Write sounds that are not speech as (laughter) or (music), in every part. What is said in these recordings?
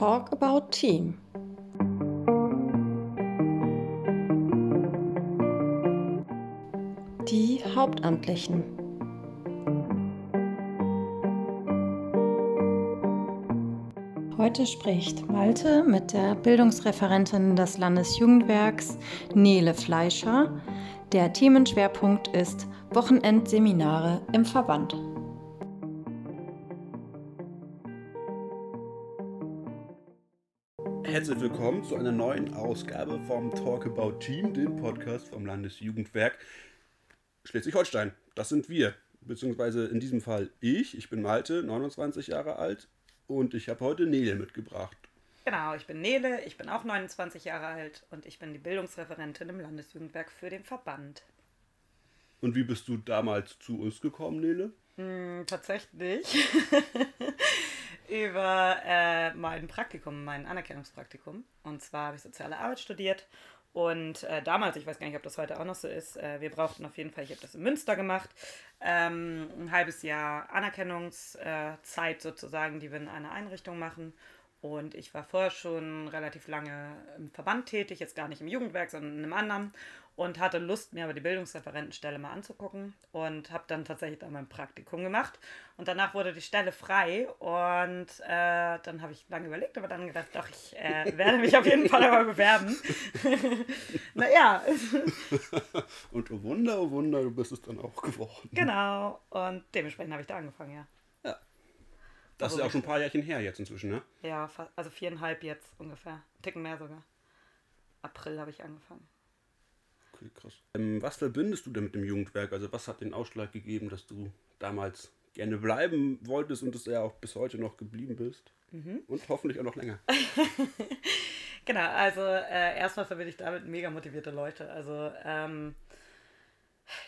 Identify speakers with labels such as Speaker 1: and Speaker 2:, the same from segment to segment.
Speaker 1: Talk About Team. Die Hauptamtlichen. Heute spricht Malte mit der Bildungsreferentin des Landesjugendwerks Nele Fleischer. Der Themenschwerpunkt ist Wochenendseminare im Verband.
Speaker 2: Herzlich willkommen zu einer neuen Ausgabe vom Talk About Team, dem Podcast vom Landesjugendwerk Schleswig-Holstein. Das sind wir, beziehungsweise in diesem Fall ich. Ich bin Malte, 29 Jahre alt und ich habe heute Nele mitgebracht.
Speaker 3: Genau, ich bin Nele, ich bin auch 29 Jahre alt und ich bin die Bildungsreferentin im Landesjugendwerk für den Verband.
Speaker 2: Und wie bist du damals zu uns gekommen, Nele?
Speaker 3: Hm, tatsächlich (laughs) über äh, mein Praktikum, mein Anerkennungspraktikum. Und zwar habe ich soziale Arbeit studiert. Und äh, damals, ich weiß gar nicht, ob das heute auch noch so ist, äh, wir brauchten auf jeden Fall, ich habe das in Münster gemacht, ähm, ein halbes Jahr Anerkennungszeit sozusagen, die wir in einer Einrichtung machen. Und ich war vorher schon relativ lange im Verband tätig, jetzt gar nicht im Jugendwerk, sondern in einem anderen und hatte Lust, mir aber die Bildungsreferentenstelle mal anzugucken und habe dann tatsächlich da mein Praktikum gemacht. Und danach wurde die Stelle frei und äh, dann habe ich lange überlegt, aber dann gedacht, doch, ich äh, werde mich auf jeden Fall aber bewerben. (laughs) naja. (laughs)
Speaker 2: und oh Wunder, oh Wunder, du bist es dann auch geworden.
Speaker 3: Genau, und dementsprechend habe ich da angefangen, ja.
Speaker 2: Das also ist ja auch schon ein paar Jährchen her jetzt inzwischen, ne?
Speaker 3: Ja, also viereinhalb jetzt ungefähr. Ein Ticken mehr sogar. April habe ich angefangen.
Speaker 2: Okay, krass. Ähm, was verbindest du denn mit dem Jugendwerk? Also was hat den Ausschlag gegeben, dass du damals gerne bleiben wolltest und es ja auch bis heute noch geblieben bist? Mhm. Und hoffentlich auch noch länger. (laughs)
Speaker 3: genau, also äh, erstmal verbinde ich damit mega motivierte Leute. Also ähm,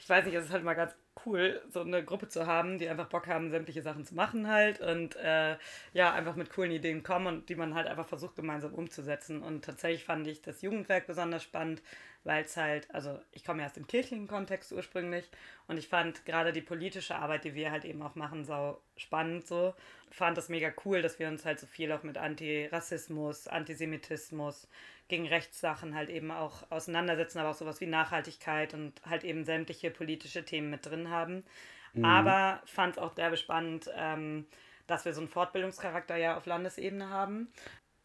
Speaker 3: ich weiß nicht, es ist halt mal ganz cool, so eine Gruppe zu haben, die einfach Bock haben, sämtliche Sachen zu machen halt und äh, ja, einfach mit coolen Ideen kommen und die man halt einfach versucht gemeinsam umzusetzen. Und tatsächlich fand ich das Jugendwerk besonders spannend, weil es halt, also ich komme ja aus dem kirchlichen Kontext ursprünglich und ich fand gerade die politische Arbeit, die wir halt eben auch machen, sau spannend so. Fand das mega cool, dass wir uns halt so viel auch mit Antirassismus, Antisemitismus, gegen Rechtssachen halt eben auch auseinandersetzen, aber auch sowas wie Nachhaltigkeit und halt eben sämtliche politische Themen mit drin haben. Mhm. Aber fand es auch derbe spannend, ähm, dass wir so einen Fortbildungscharakter ja auf Landesebene haben.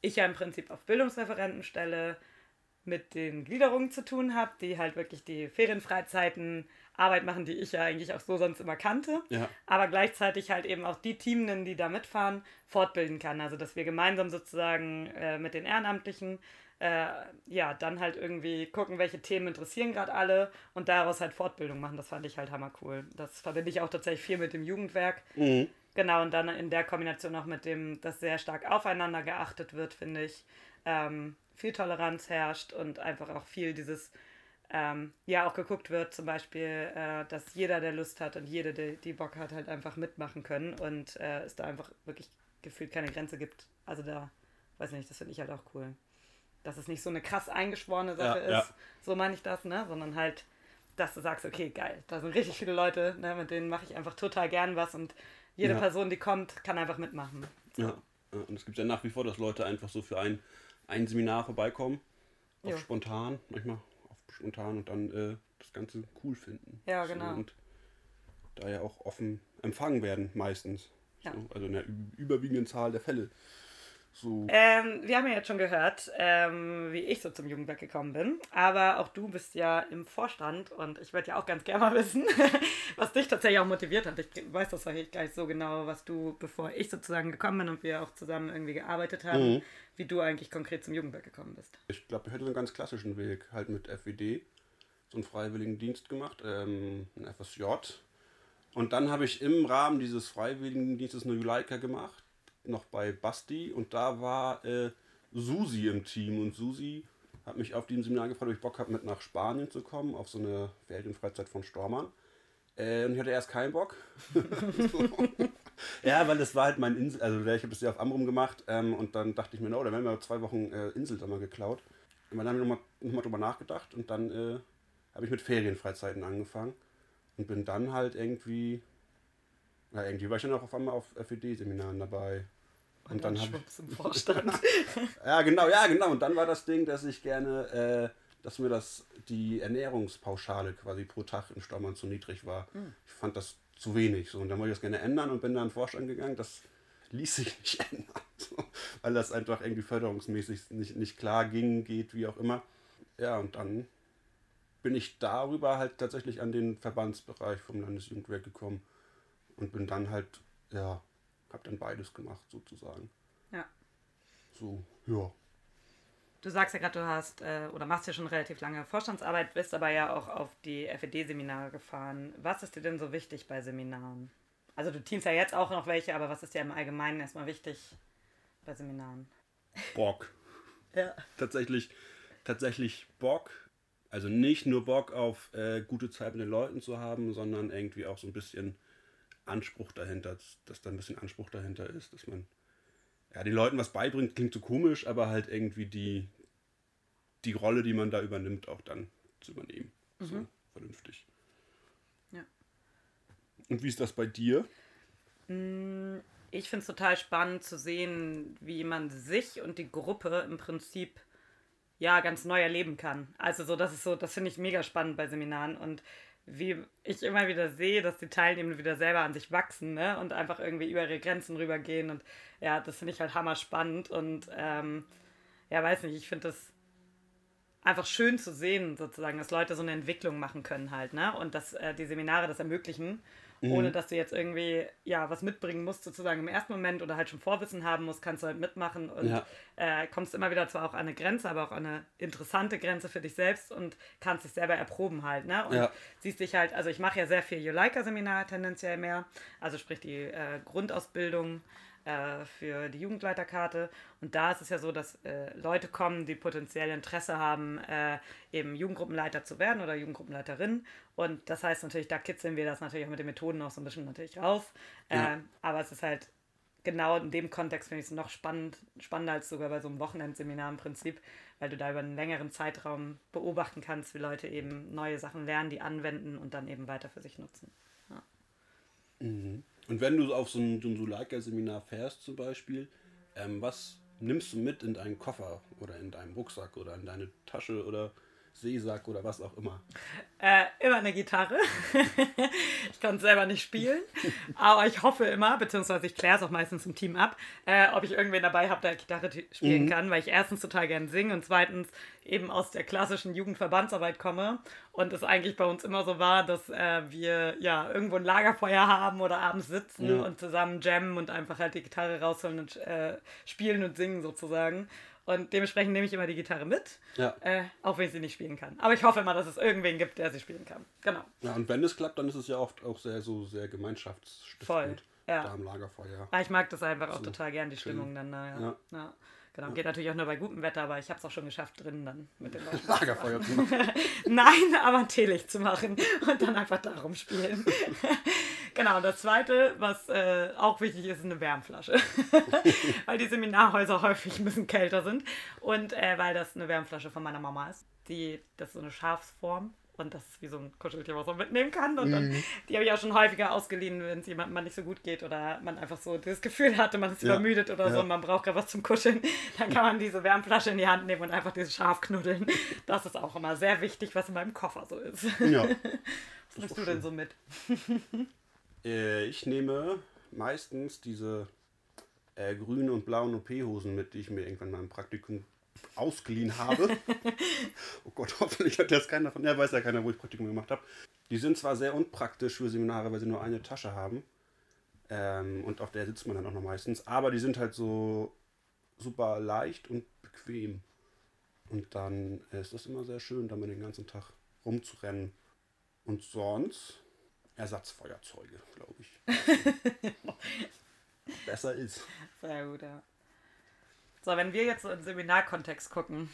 Speaker 3: Ich ja im Prinzip auf Bildungsreferentenstelle mit den Gliederungen zu tun habe, die halt wirklich die Ferienfreizeiten Arbeit machen, die ich ja eigentlich auch so sonst immer kannte, ja. aber gleichzeitig halt eben auch die Teamenden, die da mitfahren, fortbilden kann. Also dass wir gemeinsam sozusagen äh, mit den Ehrenamtlichen äh, ja, dann halt irgendwie gucken, welche Themen interessieren gerade alle und daraus halt Fortbildung machen. Das fand ich halt hammer cool. Das verbinde ich auch tatsächlich viel mit dem Jugendwerk. Mhm. Genau, und dann in der Kombination auch mit dem, dass sehr stark aufeinander geachtet wird, finde ich. Ähm, viel Toleranz herrscht und einfach auch viel dieses, ähm, ja, auch geguckt wird, zum Beispiel, äh, dass jeder, der Lust hat und jede, die, die Bock hat, halt einfach mitmachen können und äh, es da einfach wirklich gefühlt keine Grenze gibt. Also da, weiß nicht, das finde ich halt auch cool dass es nicht so eine krass eingeschworene Sache ja, ist, ja. so meine ich das, ne? sondern halt, dass du sagst, okay, geil, da sind richtig viele Leute, ne? mit denen mache ich einfach total gern was und jede ja. Person, die kommt, kann einfach mitmachen.
Speaker 2: So. Ja. und es gibt ja nach wie vor, dass Leute einfach so für ein, ein Seminar vorbeikommen, auf jo. spontan, manchmal auf spontan und dann äh, das Ganze cool finden.
Speaker 3: Ja, genau.
Speaker 2: So, und da ja auch offen empfangen werden, meistens. Ja. So, also in der überwiegenden Zahl der Fälle.
Speaker 3: So. Ähm, wir haben ja jetzt schon gehört, ähm, wie ich so zum Jugendwerk gekommen bin. Aber auch du bist ja im Vorstand und ich würde ja auch ganz gerne mal (laughs) wissen, was dich tatsächlich auch motiviert hat. Ich weiß das eigentlich gar nicht so genau, was du, bevor ich sozusagen gekommen bin und wir auch zusammen irgendwie gearbeitet haben, mhm. wie du eigentlich konkret zum Jugendwerk gekommen bist.
Speaker 2: Ich glaube, ich hätte so einen ganz klassischen Weg, halt mit FWD, so einen freiwilligen Dienst gemacht, ähm, ein FSJ. Und dann habe ich im Rahmen dieses freiwilligen Dienstes eine Juleika gemacht noch bei Basti und da war äh, Susi im Team und Susi hat mich auf diesem Seminar gefragt, ob ich Bock habe, mit nach Spanien zu kommen, auf so eine Ferienfreizeit von Stormann. Äh, und ich hatte erst keinen Bock. (laughs) ja, weil das war halt mein Insel, also ich habe das ja auf Amrum gemacht ähm, und dann dachte ich mir, no, da werden wir zwei Wochen äh, Inselsammer geklaut. Und dann habe ich nochmal noch mal drüber nachgedacht und dann äh, habe ich mit Ferienfreizeiten angefangen und bin dann halt irgendwie, ja, irgendwie war ich dann auch auf einmal auf FED-Seminaren dabei. Und, dann, dann
Speaker 3: ich im Vorstand. (laughs)
Speaker 2: ja, genau, ja, genau. Und dann war das Ding, dass ich gerne, äh, dass mir das die Ernährungspauschale quasi pro Tag in Stammern zu niedrig war. Mhm. Ich fand das zu wenig. So. Und dann wollte ich das gerne ändern und bin dann in den Vorstand gegangen. Das ließ sich nicht (laughs) ändern. So, weil das einfach irgendwie förderungsmäßig nicht, nicht klar ging, geht, wie auch immer. Ja, und dann bin ich darüber halt tatsächlich an den Verbandsbereich vom Landesjugendwerk gekommen und bin dann halt, ja, hab dann beides gemacht sozusagen.
Speaker 3: Ja.
Speaker 2: So, ja.
Speaker 3: Du sagst ja gerade, du hast äh, oder machst ja schon relativ lange Vorstandsarbeit, bist aber ja auch auf die FED-Seminare gefahren. Was ist dir denn so wichtig bei Seminaren? Also du teamst ja jetzt auch noch welche, aber was ist dir im Allgemeinen erstmal wichtig bei Seminaren?
Speaker 2: Bock.
Speaker 3: ja.
Speaker 2: Tatsächlich, tatsächlich Bock. Also nicht nur Bock auf äh, gute Zeit mit den Leuten zu haben, sondern irgendwie auch so ein bisschen Anspruch dahinter, dass, da ein bisschen Anspruch dahinter ist, dass man ja, den Leuten was beibringt, klingt so komisch, aber halt irgendwie die, die Rolle, die man da übernimmt, auch dann zu übernehmen. Mhm. So vernünftig.
Speaker 3: Ja.
Speaker 2: Und wie ist das bei dir?
Speaker 3: Mm, ich finde es total spannend zu sehen, wie man sich und die Gruppe im Prinzip ja ganz neu erleben kann. Also so, das ist so, das finde ich mega spannend bei Seminaren und wie ich immer wieder sehe, dass die Teilnehmenden wieder selber an sich wachsen ne? und einfach irgendwie über ihre Grenzen rübergehen. Und ja, das finde ich halt hammer spannend. Und ähm, ja, weiß nicht, ich finde das einfach schön zu sehen, sozusagen, dass Leute so eine Entwicklung machen können halt, ne? Und dass äh, die Seminare das ermöglichen mhm. ohne dass du jetzt irgendwie ja was mitbringen musst, sozusagen im ersten Moment oder halt schon Vorwissen haben musst, kannst du halt mitmachen und ja. äh, kommst immer wieder zwar auch an eine Grenze, aber auch an eine interessante Grenze für dich selbst und kannst dich selber erproben halt, ne? Und ja. siehst dich halt, also ich mache ja sehr viel Juleika-Seminar tendenziell mehr, also sprich die äh, Grundausbildung äh, für die Jugendleiterkarte. Und da ist es ja so, dass äh, Leute kommen, die potenziell Interesse haben, äh, eben Jugendgruppenleiter zu werden oder Jugendgruppenleiterin. Und das heißt natürlich, da kitzeln wir das natürlich auch mit den Methoden noch so ein bisschen natürlich raus. Ja. Äh, aber es ist halt genau in dem Kontext finde ich es noch spannend, spannender als sogar bei so einem Wochenendseminar im Prinzip, weil du da über einen längeren Zeitraum beobachten kannst, wie Leute eben neue Sachen lernen, die anwenden und dann eben weiter für sich nutzen. Ja.
Speaker 2: Mhm. Und wenn du auf so ein, so ein Suleika-Seminar fährst zum Beispiel, ähm, was nimmst du mit in deinen Koffer oder in deinen Rucksack oder in deine Tasche oder Seesack oder was auch immer?
Speaker 3: Äh, immer eine Gitarre. (laughs) ich kann es selber nicht spielen, aber ich hoffe immer, beziehungsweise ich kläre es auch meistens im Team ab, äh, ob ich irgendwen dabei habe, der Gitarre spielen mhm. kann, weil ich erstens total gern singe und zweitens eben aus der klassischen Jugendverbandsarbeit komme und es eigentlich bei uns immer so war, dass äh, wir ja irgendwo ein Lagerfeuer haben oder abends sitzen ja. und zusammen jammen und einfach halt die Gitarre rausholen und äh, spielen und singen sozusagen. Und dementsprechend nehme ich immer die Gitarre mit,
Speaker 2: ja.
Speaker 3: äh, auch wenn ich sie nicht spielen kann. Aber ich hoffe immer, dass es irgendwen gibt, der sie spielen kann. Genau.
Speaker 2: Ja, und wenn es klappt, dann ist es ja oft auch sehr so sehr gemeinschaftsstiftend.
Speaker 3: Voll. Ja.
Speaker 2: Da am Lagerfeuer.
Speaker 3: Ja, ich mag das einfach auch so total gern, die Stimmung dann. Na, ja. ja. Genau, geht natürlich auch nur bei gutem Wetter, aber ich habe es auch schon geschafft, drinnen dann mit dem
Speaker 2: Lagerfeuer zu machen. (laughs)
Speaker 3: Nein, aber ein Teelicht zu machen und dann einfach darum spielen. (laughs) genau, und das Zweite, was äh, auch wichtig ist, ist eine Wärmflasche. (laughs) weil die Seminarhäuser häufig ein bisschen kälter sind und äh, weil das eine Wärmflasche von meiner Mama ist. Die, das ist so eine Schafsform und das ist wie so ein Kuscheltier, was man mitnehmen kann. Und dann, mhm. die habe ich auch schon häufiger ausgeliehen, wenn es jemandem mal nicht so gut geht oder man einfach so das Gefühl hatte, man ist ja. übermüdet oder ja. so und man braucht gerade was zum Kuscheln. Dann kann man diese Wärmflasche in die Hand nehmen und einfach dieses Schaf knuddeln. Das ist auch immer sehr wichtig, was in meinem Koffer so ist.
Speaker 2: Ja. (laughs)
Speaker 3: was nimmst du denn so mit? (laughs)
Speaker 2: äh, ich nehme meistens diese äh, grünen und blauen OP-Hosen mit, die ich mir irgendwann mal im Praktikum ausgeliehen habe. (laughs) oh Gott, hoffentlich hat jetzt keiner von. Ja, weiß ja keiner, wo ich Praktikum gemacht habe. Die sind zwar sehr unpraktisch für Seminare, weil sie nur eine Tasche haben. Ähm, und auf der sitzt man dann auch noch meistens. Aber die sind halt so super leicht und bequem. Und dann ist es immer sehr schön, damit den ganzen Tag rumzurennen. Und sonst Ersatzfeuerzeuge, glaube ich. (laughs) Besser ist.
Speaker 3: Sehr gut, ja. So, wenn wir jetzt so im Seminarkontext gucken,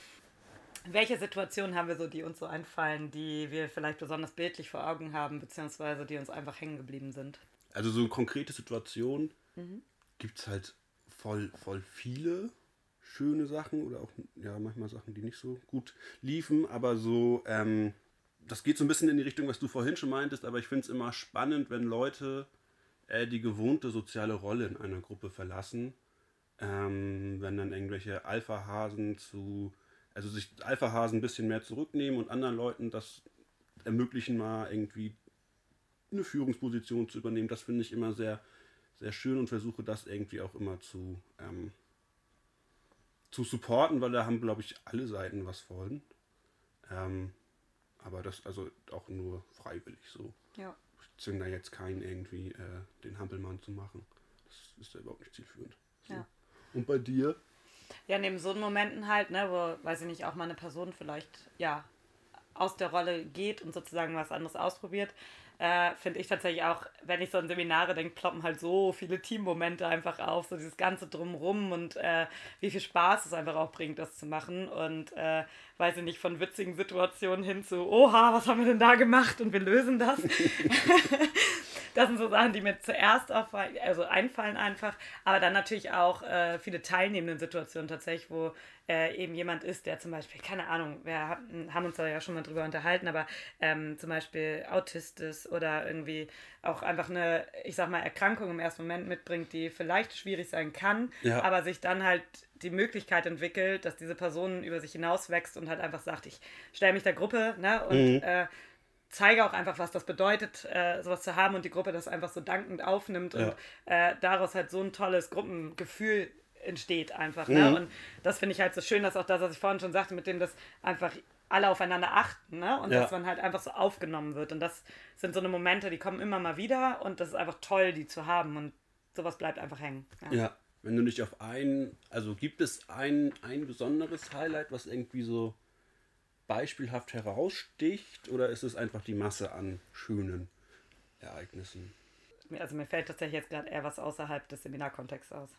Speaker 3: welche Situationen haben wir so, die uns so einfallen, die wir vielleicht besonders bildlich vor Augen haben, beziehungsweise die uns einfach hängen geblieben sind?
Speaker 2: Also so konkrete Situationen mhm. gibt es halt voll, voll viele schöne Sachen oder auch ja manchmal Sachen, die nicht so gut liefen, aber so, ähm, das geht so ein bisschen in die Richtung, was du vorhin schon meintest, aber ich finde es immer spannend, wenn Leute äh, die gewohnte soziale Rolle in einer Gruppe verlassen ähm, wenn dann irgendwelche Alpha-Hasen zu, also sich Alpha-Hasen ein bisschen mehr zurücknehmen und anderen Leuten das ermöglichen, mal irgendwie eine Führungsposition zu übernehmen. Das finde ich immer sehr, sehr schön und versuche das irgendwie auch immer zu, ähm, zu supporten, weil da haben, glaube ich, alle Seiten was von. Ähm, aber das also auch nur freiwillig so.
Speaker 3: Ja.
Speaker 2: Ich zwinge da jetzt keinen irgendwie äh, den Hampelmann zu machen. Das ist ja überhaupt nicht zielführend. So.
Speaker 3: Ja.
Speaker 2: Und bei dir?
Speaker 3: Ja, neben so Momenten halt, ne, wo, weiß ich nicht, auch mal eine Person vielleicht, ja, aus der Rolle geht und sozusagen was anderes ausprobiert, äh, finde ich tatsächlich auch, wenn ich so an Seminare denke, ploppen halt so viele Teammomente einfach auf, so dieses ganze Drumrum und äh, wie viel Spaß es einfach auch bringt, das zu machen und äh, weiß ich nicht, von witzigen Situationen hin zu, oha, was haben wir denn da gemacht und wir lösen das. (laughs) das sind so Sachen, die mir zuerst auffallen, also einfallen einfach, aber dann natürlich auch äh, viele teilnehmende Situationen tatsächlich, wo äh, eben jemand ist, der zum Beispiel, keine Ahnung, wir haben uns da ja schon mal drüber unterhalten, aber ähm, zum Beispiel Autist ist oder irgendwie auch einfach eine, ich sag mal, Erkrankung im ersten Moment mitbringt, die vielleicht schwierig sein kann, ja. aber sich dann halt die Möglichkeit entwickelt, dass diese Person über sich hinauswächst und halt einfach sagt, ich stelle mich der Gruppe ne, und mhm. äh, zeige auch einfach, was das bedeutet, äh, sowas zu haben und die Gruppe das einfach so dankend aufnimmt ja. und äh, daraus halt so ein tolles Gruppengefühl entsteht einfach. Ne? Mhm. Und das finde ich halt so schön, dass auch das, was ich vorhin schon sagte, mit dem das einfach alle aufeinander achten ne? und ja. dass man halt einfach so aufgenommen wird. Und das sind so eine Momente, die kommen immer mal wieder und das ist einfach toll, die zu haben und sowas bleibt einfach hängen.
Speaker 2: Ja, ja. wenn du dich auf ein, also gibt es ein, ein besonderes Highlight, was irgendwie so beispielhaft heraussticht oder ist es einfach die Masse an schönen Ereignissen?
Speaker 3: Also mir fällt tatsächlich jetzt gerade eher was außerhalb des Seminarkontexts aus,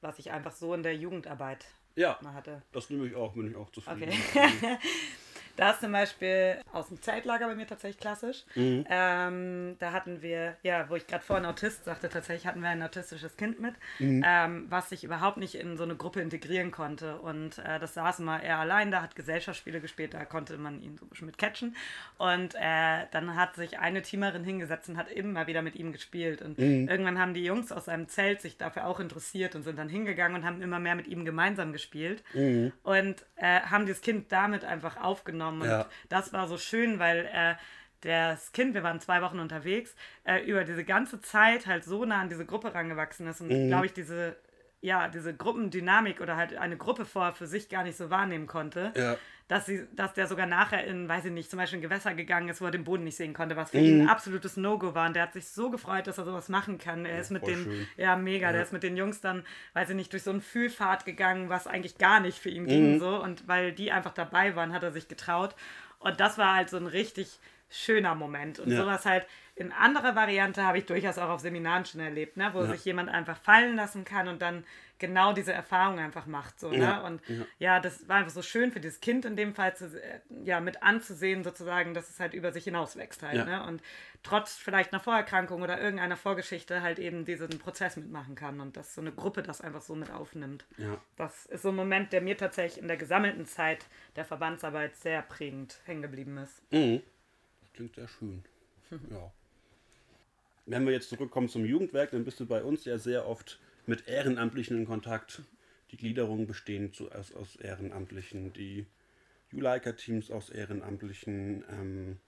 Speaker 3: was ich einfach so in der Jugendarbeit
Speaker 2: ja, mal hatte. Das nehme ich auch, bin ich auch zufrieden.
Speaker 3: Okay. (laughs) Da ist zum Beispiel aus dem Zeltlager bei mir tatsächlich klassisch. Mhm. Ähm, da hatten wir, ja, wo ich gerade vorhin Autist sagte, tatsächlich hatten wir ein autistisches Kind mit, mhm. ähm, was sich überhaupt nicht in so eine Gruppe integrieren konnte. Und äh, das saß mal er allein da, hat Gesellschaftsspiele gespielt, da konnte man ihn so ein bisschen mit catchen. Und äh, dann hat sich eine Teamerin hingesetzt und hat immer wieder mit ihm gespielt. Und mhm. irgendwann haben die Jungs aus seinem Zelt sich dafür auch interessiert und sind dann hingegangen und haben immer mehr mit ihm gemeinsam gespielt. Mhm. Und äh, haben dieses Kind damit einfach aufgenommen genommen. Und ja. das war so schön, weil äh, das Kind, wir waren zwei Wochen unterwegs, äh, über diese ganze Zeit halt so nah an diese Gruppe rangewachsen ist und mhm. glaube ich, diese, ja, diese Gruppendynamik oder halt eine Gruppe vor für sich gar nicht so wahrnehmen konnte. Ja. Dass, sie, dass der sogar nachher in, weiß ich nicht, zum Beispiel in Gewässer gegangen ist, wo er den Boden nicht sehen konnte, was für mhm. ihn ein absolutes No-Go war. Und der hat sich so gefreut, dass er sowas machen kann. Er ja, ist mit den, schön. ja, mega, ja. der ist mit den Jungs dann, weiß ich nicht, durch so einen Fühlfahrt gegangen, was eigentlich gar nicht für ihn mhm. ging. So. Und weil die einfach dabei waren, hat er sich getraut. Und das war halt so ein richtig schöner Moment. Und ja. sowas halt in anderer Variante habe ich durchaus auch auf Seminaren schon erlebt, ne? wo sich jemand einfach fallen lassen kann und dann genau diese Erfahrung einfach macht. So, ja. Ne? Und ja. ja. das war einfach so schön für dieses Kind in dem Fall zu, ja, mit anzusehen, sozusagen, dass es halt über sich hinaus wächst halt. Ne? Und trotz vielleicht einer Vorerkrankung oder irgendeiner Vorgeschichte halt eben diesen Prozess mitmachen kann und dass so eine Gruppe das einfach so mit aufnimmt. Das ist so ein Moment, der mir tatsächlich in der gesammelten Zeit der Verbandsarbeit sehr prägend hängen geblieben ist.
Speaker 2: Mhm. Das klingt sehr schön. (laughs) ja. Wenn wir jetzt zurückkommen zum Jugendwerk, dann bist du bei uns ja sehr oft mit Ehrenamtlichen in Kontakt. Die Gliederungen bestehen zuerst aus Ehrenamtlichen, die Juleika-Teams aus Ehrenamtlichen. Ähm,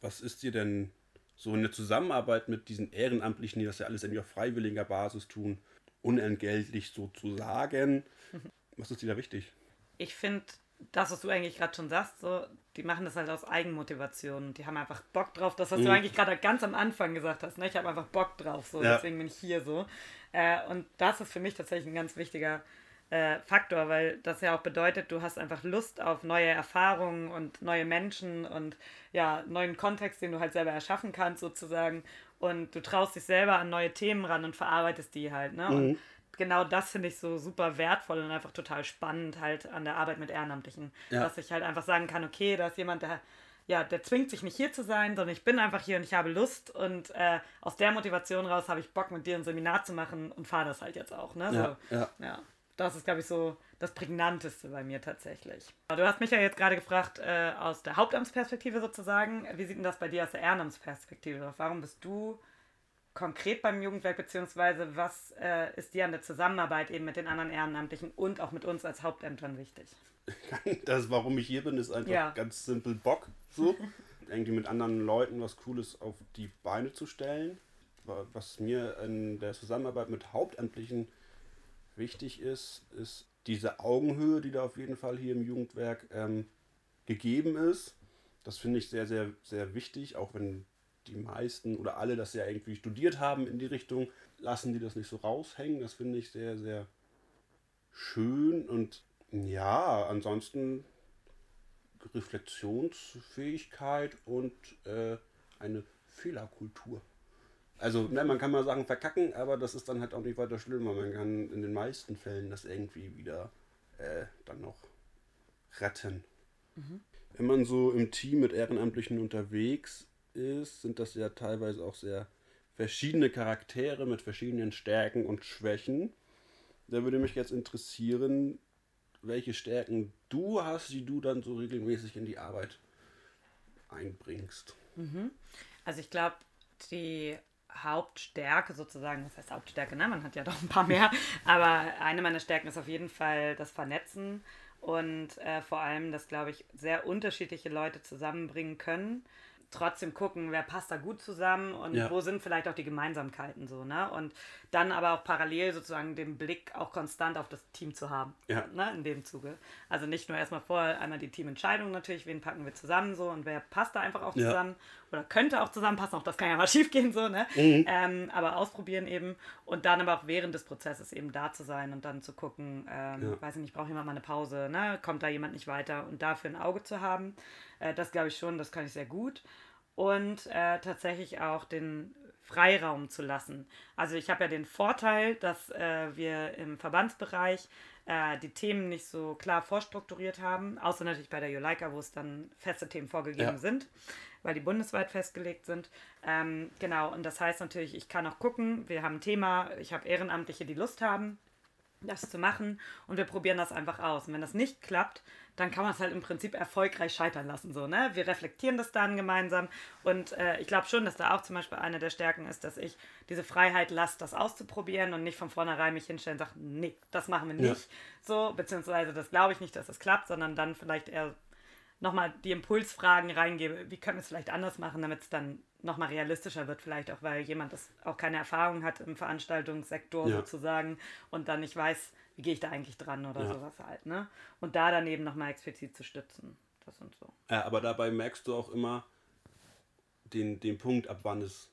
Speaker 2: was ist dir denn so eine Zusammenarbeit mit diesen Ehrenamtlichen, die das ja alles irgendwie auf freiwilliger Basis tun, unentgeltlich sozusagen? (laughs) Was ist dir da wichtig?
Speaker 3: Ich finde das, was du eigentlich gerade schon sagst, so, die machen das halt aus Eigenmotivation. Die haben einfach Bock drauf. Das, was mhm. du eigentlich gerade ganz am Anfang gesagt hast. Ne? Ich habe einfach Bock drauf. So. Ja. Deswegen bin ich hier so. Äh, und das ist für mich tatsächlich ein ganz wichtiger äh, Faktor, weil das ja auch bedeutet, du hast einfach Lust auf neue Erfahrungen und neue Menschen und ja, neuen Kontext, den du halt selber erschaffen kannst, sozusagen. Und du traust dich selber an neue Themen ran und verarbeitest die halt. Ne? Mhm. Und genau das finde ich so super wertvoll und einfach total spannend halt an der Arbeit mit Ehrenamtlichen. Ja. Dass ich halt einfach sagen kann, okay, da ist jemand, der ja, der zwingt sich nicht hier zu sein, sondern ich bin einfach hier und ich habe Lust und äh, aus der Motivation raus habe ich Bock mit dir ein Seminar zu machen und fahre das halt jetzt auch. Ne?
Speaker 2: Ja, so, ja.
Speaker 3: ja. Das ist, glaube ich, so das Prägnanteste bei mir tatsächlich. Du hast mich ja jetzt gerade gefragt, äh, aus der Hauptamtsperspektive sozusagen, wie sieht denn das bei dir aus der Ehrenamtsperspektive? Warum bist du konkret beim Jugendwerk, beziehungsweise was äh, ist dir an der Zusammenarbeit eben mit den anderen Ehrenamtlichen und auch mit uns als Hauptämtern wichtig? (laughs)
Speaker 2: Das, warum ich hier bin, ist einfach ja. ganz simpel Bock. So. (laughs) Irgendwie mit anderen Leuten was Cooles auf die Beine zu stellen. Was mir in der Zusammenarbeit mit Hauptamtlichen wichtig ist, ist diese Augenhöhe, die da auf jeden Fall hier im Jugendwerk ähm, gegeben ist. Das finde ich sehr, sehr, sehr wichtig, auch wenn die meisten oder alle das ja irgendwie studiert haben in die Richtung, lassen die das nicht so raushängen. Das finde ich sehr, sehr schön und ja, ansonsten Reflexionsfähigkeit und äh, eine Fehlerkultur. Also, ne, man kann mal sagen, verkacken, aber das ist dann halt auch nicht weiter schlimm, weil man kann in den meisten Fällen das irgendwie wieder äh, dann noch retten. Mhm. Wenn man so im Team mit Ehrenamtlichen unterwegs ist, sind das ja teilweise auch sehr verschiedene Charaktere mit verschiedenen Stärken und Schwächen. Da würde mich jetzt interessieren, welche Stärken du hast, die du dann so regelmäßig in die Arbeit einbringst.
Speaker 3: Mhm. Also ich glaube, die Hauptstärke sozusagen, was heißt Hauptstärke, ne? man hat ja doch ein paar mehr, (laughs) aber eine meiner Stärken ist auf jeden Fall das Vernetzen und äh, vor allem, dass, glaube ich, sehr unterschiedliche Leute zusammenbringen können trotzdem gucken, wer passt da gut zusammen und ja. wo sind vielleicht auch die Gemeinsamkeiten so, ne? Und dann aber auch parallel sozusagen den Blick auch konstant auf das Team zu haben, ja. ne? In dem Zuge. Also nicht nur erstmal vorher einmal die Teamentscheidung natürlich, wen packen wir zusammen so und wer passt da einfach auch zusammen ja. oder könnte auch zusammenpassen, auch das kann ja mal (laughs) schief gehen so, ne? Mhm. Ähm, aber ausprobieren eben und dann aber auch während des Prozesses eben da zu sein und dann zu gucken, ähm, weiß ich nicht, braucht jemand mal eine Pause, ne? Kommt da jemand nicht weiter und dafür ein Auge zu haben. Äh, das glaube ich schon, das kann ich sehr gut. Und äh, tatsächlich auch den Freiraum zu lassen. Also ich habe ja den Vorteil, dass äh, wir im Verbandsbereich äh, die Themen nicht so klar vorstrukturiert haben, außer natürlich bei der Juleika, wo es dann feste Themen vorgegeben ja. sind, weil die bundesweit festgelegt sind. Ähm, genau, und das heißt natürlich, ich kann auch gucken, wir haben ein Thema, ich habe Ehrenamtliche, die Lust haben, das zu machen und wir probieren das einfach aus. Und wenn das nicht klappt, dann kann man es halt im Prinzip erfolgreich scheitern lassen. So, ne? Wir reflektieren das dann gemeinsam und äh, ich glaube schon, dass da auch zum Beispiel eine der Stärken ist, dass ich diese Freiheit lasse, das auszuprobieren und nicht von vornherein mich hinstellen und sage, nee, das machen wir nicht. Ja. So, beziehungsweise das glaube ich nicht, dass das klappt, sondern dann vielleicht eher nochmal die Impulsfragen reingebe, wie können wir es vielleicht anders machen, damit es dann nochmal realistischer wird, vielleicht auch, weil jemand das auch keine Erfahrung hat im Veranstaltungssektor ja. sozusagen und dann nicht weiß, wie gehe ich da eigentlich dran oder ja. sowas halt, ne? Und da daneben nochmal explizit zu stützen. Das und so.
Speaker 2: Ja, aber dabei merkst du auch immer den, den Punkt, ab wann es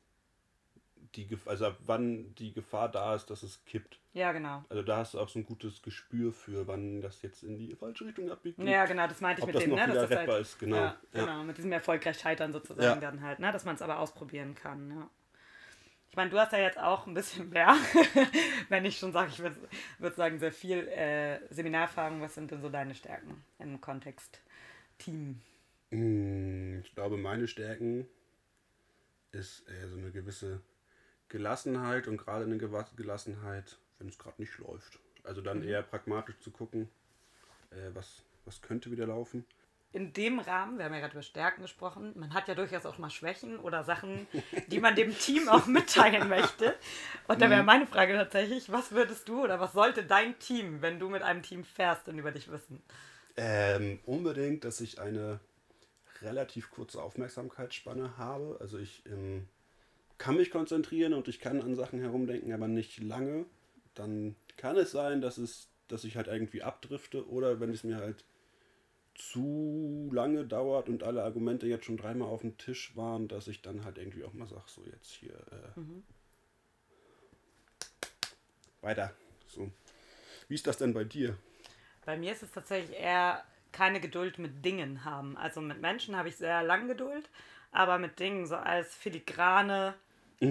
Speaker 2: die also ab wann die Gefahr da ist, dass es kippt.
Speaker 3: Ja, genau.
Speaker 2: Also da hast du auch so ein gutes Gespür für, wann das jetzt in die falsche Richtung abbiegt.
Speaker 3: Ja, genau, das meinte ich mit
Speaker 2: das
Speaker 3: dem,
Speaker 2: noch
Speaker 3: ne?
Speaker 2: Dass das halt, ist, genau.
Speaker 3: Ja, ja. genau, mit diesem erfolgreich scheitern sozusagen ja. dann halt, ne? Dass man es aber ausprobieren kann, ja. Ich meine, du hast ja jetzt auch ein bisschen mehr, (laughs) wenn ich schon sage, ich würde würd sagen, sehr viel äh, Seminarerfahrung. Was sind denn so deine Stärken im Kontext Team?
Speaker 2: Hm, ich glaube, meine Stärken ist äh, so eine gewisse Gelassenheit und gerade eine Gelassenheit, wenn es gerade nicht läuft. Also dann mhm. eher pragmatisch zu gucken, äh, was, was könnte wieder laufen.
Speaker 3: In dem Rahmen, wir haben ja gerade über Stärken gesprochen, man hat ja durchaus auch mal Schwächen oder Sachen, die man dem Team auch mitteilen möchte. Und da wäre mhm. meine Frage tatsächlich, was würdest du oder was sollte dein Team, wenn du mit einem Team fährst, denn über dich wissen?
Speaker 2: Ähm, unbedingt, dass ich eine relativ kurze Aufmerksamkeitsspanne habe. Also ich ähm, kann mich konzentrieren und ich kann an Sachen herumdenken, aber nicht lange, dann kann es sein, dass es, dass ich halt irgendwie abdrifte oder wenn es mir halt zu lange dauert und alle Argumente jetzt schon dreimal auf dem Tisch waren, dass ich dann halt irgendwie auch mal sage, so jetzt hier äh, mhm. weiter. So. Wie ist das denn bei dir?
Speaker 3: Bei mir ist es tatsächlich eher keine Geduld mit Dingen haben. Also mit Menschen habe ich sehr lange Geduld, aber mit Dingen so als filigrane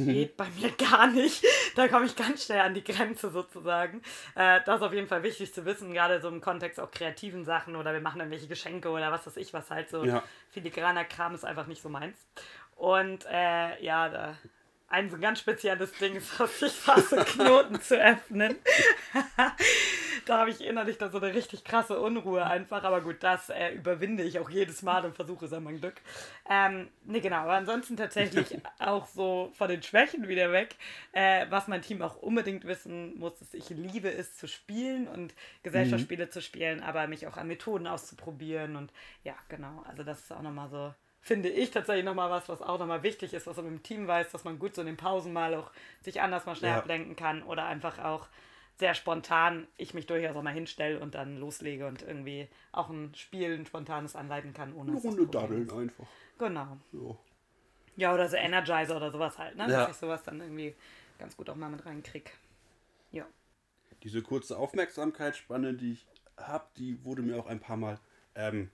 Speaker 3: Mhm. geht bei mir gar nicht. (laughs) Da komme ich ganz schnell an die Grenze sozusagen. Äh, das ist auf jeden Fall wichtig zu wissen, gerade so im Kontext auch kreativen Sachen oder wir machen irgendwelche Geschenke oder was weiß ich, was halt so ja. filigraner Kram ist einfach nicht so meins. Und äh, ja, da ein so ganz spezielles Ding ist, (laughs) dass ich fasse, Knoten zu öffnen. (laughs) da habe ich innerlich da so eine richtig krasse Unruhe einfach. Aber gut, das äh, überwinde ich auch jedes Mal und versuche es an mein Glück. Ähm, nee, genau. Aber ansonsten tatsächlich (laughs) auch so von den Schwächen wieder weg. Äh, was mein Team auch unbedingt wissen muss, ist, ich liebe es zu spielen und Gesellschaftsspiele mhm. zu spielen, aber mich auch an Methoden auszuprobieren. Und ja, genau. Also das ist auch nochmal so finde ich tatsächlich nochmal was, was auch nochmal wichtig ist, was man im Team weiß, dass man gut so in den Pausen mal auch sich anders mal schnell ja. ablenken kann oder einfach auch sehr spontan ich mich durchaus auch mal hinstelle und dann loslege und irgendwie auch ein Spiel, ein spontanes anleiten kann. Ohne
Speaker 2: Eine Runde daddeln einfach.
Speaker 3: Genau. Ja. ja, oder so Energizer oder sowas halt, ne? Ja. Dass ich sowas dann irgendwie ganz gut auch mal mit reinkrieg. Ja.
Speaker 2: Diese kurze Aufmerksamkeitsspanne, die ich habe, die wurde mir auch ein paar Mal ähm,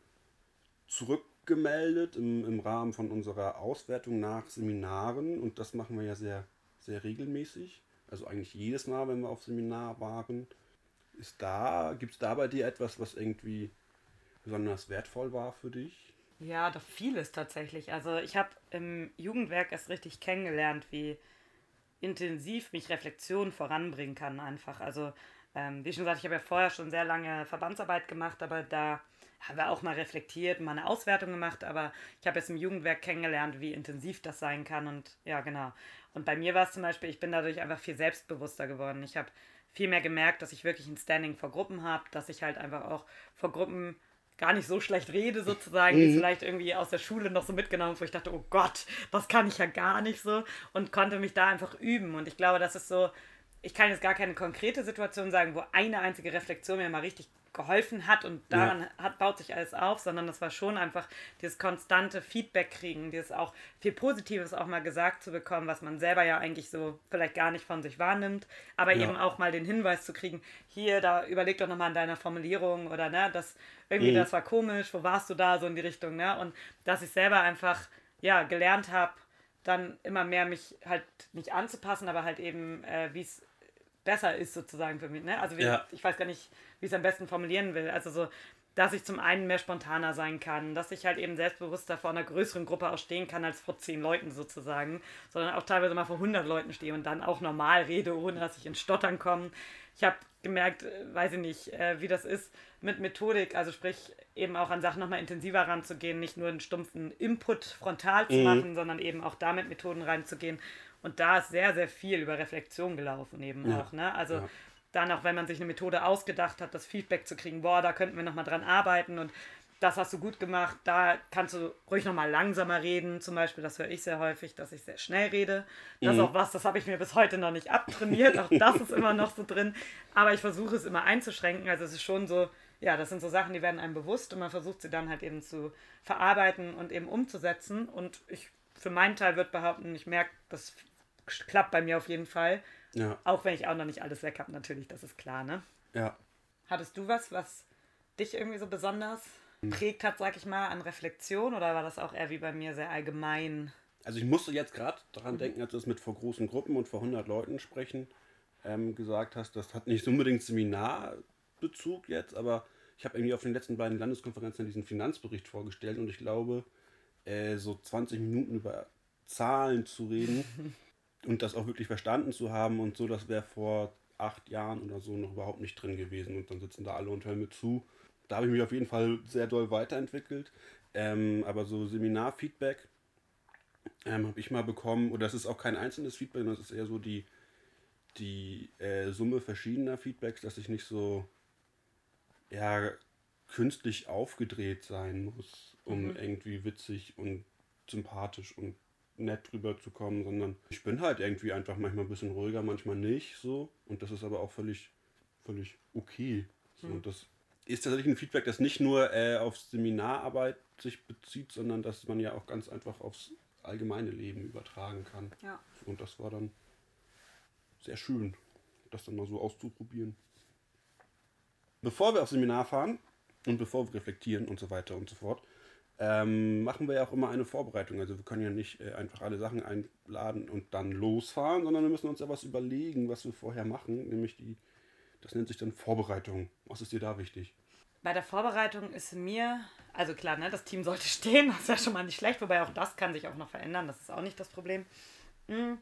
Speaker 2: zurück gemeldet im, im Rahmen von unserer Auswertung nach Seminaren und das machen wir ja sehr, sehr regelmäßig. Also eigentlich jedes Mal, wenn wir auf Seminar waren. Ist da, gibt es da bei dir etwas, was irgendwie besonders wertvoll war für dich?
Speaker 3: Ja, doch vieles tatsächlich. Also ich habe im Jugendwerk erst richtig kennengelernt, wie intensiv mich Reflexion voranbringen kann einfach. Also ähm, wie schon gesagt, ich habe ja vorher schon sehr lange Verbandsarbeit gemacht, aber da haben wir auch mal reflektiert, mal eine Auswertung gemacht, aber ich habe jetzt im Jugendwerk kennengelernt, wie intensiv das sein kann und ja, genau. Und bei mir war es zum Beispiel, ich bin dadurch einfach viel selbstbewusster geworden. Ich habe viel mehr gemerkt, dass ich wirklich ein Standing vor Gruppen habe, dass ich halt einfach auch vor Gruppen gar nicht so schlecht rede, sozusagen, wie mhm. vielleicht irgendwie aus der Schule noch so mitgenommen, wo ich dachte, oh Gott, das kann ich ja gar nicht so und konnte mich da einfach üben. Und ich glaube, das ist so, ich kann jetzt gar keine konkrete Situation sagen, wo eine einzige Reflexion mir mal richtig geholfen hat und daran ja. hat, baut sich alles auf, sondern das war schon einfach dieses konstante Feedback kriegen, dieses auch viel Positives auch mal gesagt zu bekommen, was man selber ja eigentlich so vielleicht gar nicht von sich wahrnimmt, aber ja. eben auch mal den Hinweis zu kriegen, hier, da überleg doch nochmal an deiner Formulierung oder ne, das irgendwie, mhm. das war komisch, wo warst du da, so in die Richtung, ne? Und dass ich selber einfach, ja, gelernt habe, dann immer mehr mich halt nicht anzupassen, aber halt eben, äh, wie es besser ist sozusagen für mich. Ne? Also wie, ja. ich weiß gar nicht, wie ich es am besten formulieren will. Also so, dass ich zum einen mehr spontaner sein kann, dass ich halt eben selbstbewusster vor einer größeren Gruppe auch stehen kann als vor zehn Leuten sozusagen, sondern auch teilweise mal vor 100 Leuten stehe und dann auch normal rede, ohne dass ich ins Stottern komme. Ich habe gemerkt, äh, weiß ich nicht, äh, wie das ist mit Methodik, also sprich eben auch an Sachen nochmal intensiver ranzugehen, nicht nur einen stumpfen Input frontal zu mhm. machen, sondern eben auch damit Methoden reinzugehen und da ist sehr, sehr viel über Reflexion gelaufen eben ja. auch. Ne? Also ja. dann auch, wenn man sich eine Methode ausgedacht hat, das Feedback zu kriegen, boah, da könnten wir nochmal dran arbeiten und das hast du gut gemacht, da kannst du ruhig nochmal langsamer reden. Zum Beispiel, das höre ich sehr häufig, dass ich sehr schnell rede. Das mhm. ist auch was, das habe ich mir bis heute noch nicht abtrainiert. Auch das ist immer noch so drin. Aber ich versuche es immer einzuschränken. Also es ist schon so, ja, das sind so Sachen, die werden einem bewusst und man versucht sie dann halt eben zu verarbeiten und eben umzusetzen. Und ich für meinen Teil würde behaupten, ich merke, das klappt bei mir auf jeden Fall. Ja. Auch wenn ich auch noch nicht alles weg habe, natürlich, das ist klar, ne?
Speaker 2: Ja.
Speaker 3: Hattest du was, was dich irgendwie so besonders hm. prägt hat, sag ich mal, an Reflexion oder war das auch eher wie bei mir sehr allgemein?
Speaker 2: Also ich musste jetzt gerade daran mhm. denken, als du es mit vor großen Gruppen und vor 100 Leuten sprechen ähm, gesagt hast, das hat nicht unbedingt Seminarbezug jetzt, aber ich habe irgendwie auf den letzten beiden Landeskonferenzen diesen Finanzbericht vorgestellt und ich glaube, äh, so 20 Minuten über Zahlen zu reden (laughs) und das auch wirklich verstanden zu haben und so, das wäre vor acht Jahren oder so noch überhaupt nicht drin gewesen und dann sitzen da alle und hören mir zu. Da habe ich mich auf jeden Fall sehr doll weiterentwickelt. Ähm, aber so Seminarfeedback ähm, habe ich mal bekommen, oder das ist auch kein einzelnes Feedback, sondern das ist eher so die, die äh, Summe verschiedener Feedbacks, dass ich nicht so ja, künstlich aufgedreht sein muss, um mhm. irgendwie witzig und sympathisch und nett drüber zu kommen, sondern ich bin halt irgendwie einfach manchmal ein bisschen ruhiger, manchmal nicht so. Und das ist aber auch völlig, völlig okay. So. Und das ist tatsächlich ein Feedback, das nicht nur äh, auf Seminararbeit sich bezieht, sondern dass man ja auch ganz einfach aufs allgemeine Leben übertragen kann.
Speaker 3: Ja.
Speaker 2: Und das war dann sehr schön, das dann mal so auszuprobieren. Bevor wir aufs Seminar fahren und bevor wir reflektieren und so weiter und so fort, ähm, machen wir ja auch immer eine Vorbereitung. Also wir können ja nicht äh, einfach alle Sachen einladen und dann losfahren, sondern wir müssen uns ja was überlegen, was wir vorher machen, nämlich die, das nennt sich dann Vorbereitung. Was ist dir da wichtig?
Speaker 3: Bei der Vorbereitung ist mir, also klar, ne, das Team sollte (laughs) stehen, das ist ja schon mal nicht schlecht, wobei auch das kann sich auch noch verändern, das ist auch nicht das Problem. Hm.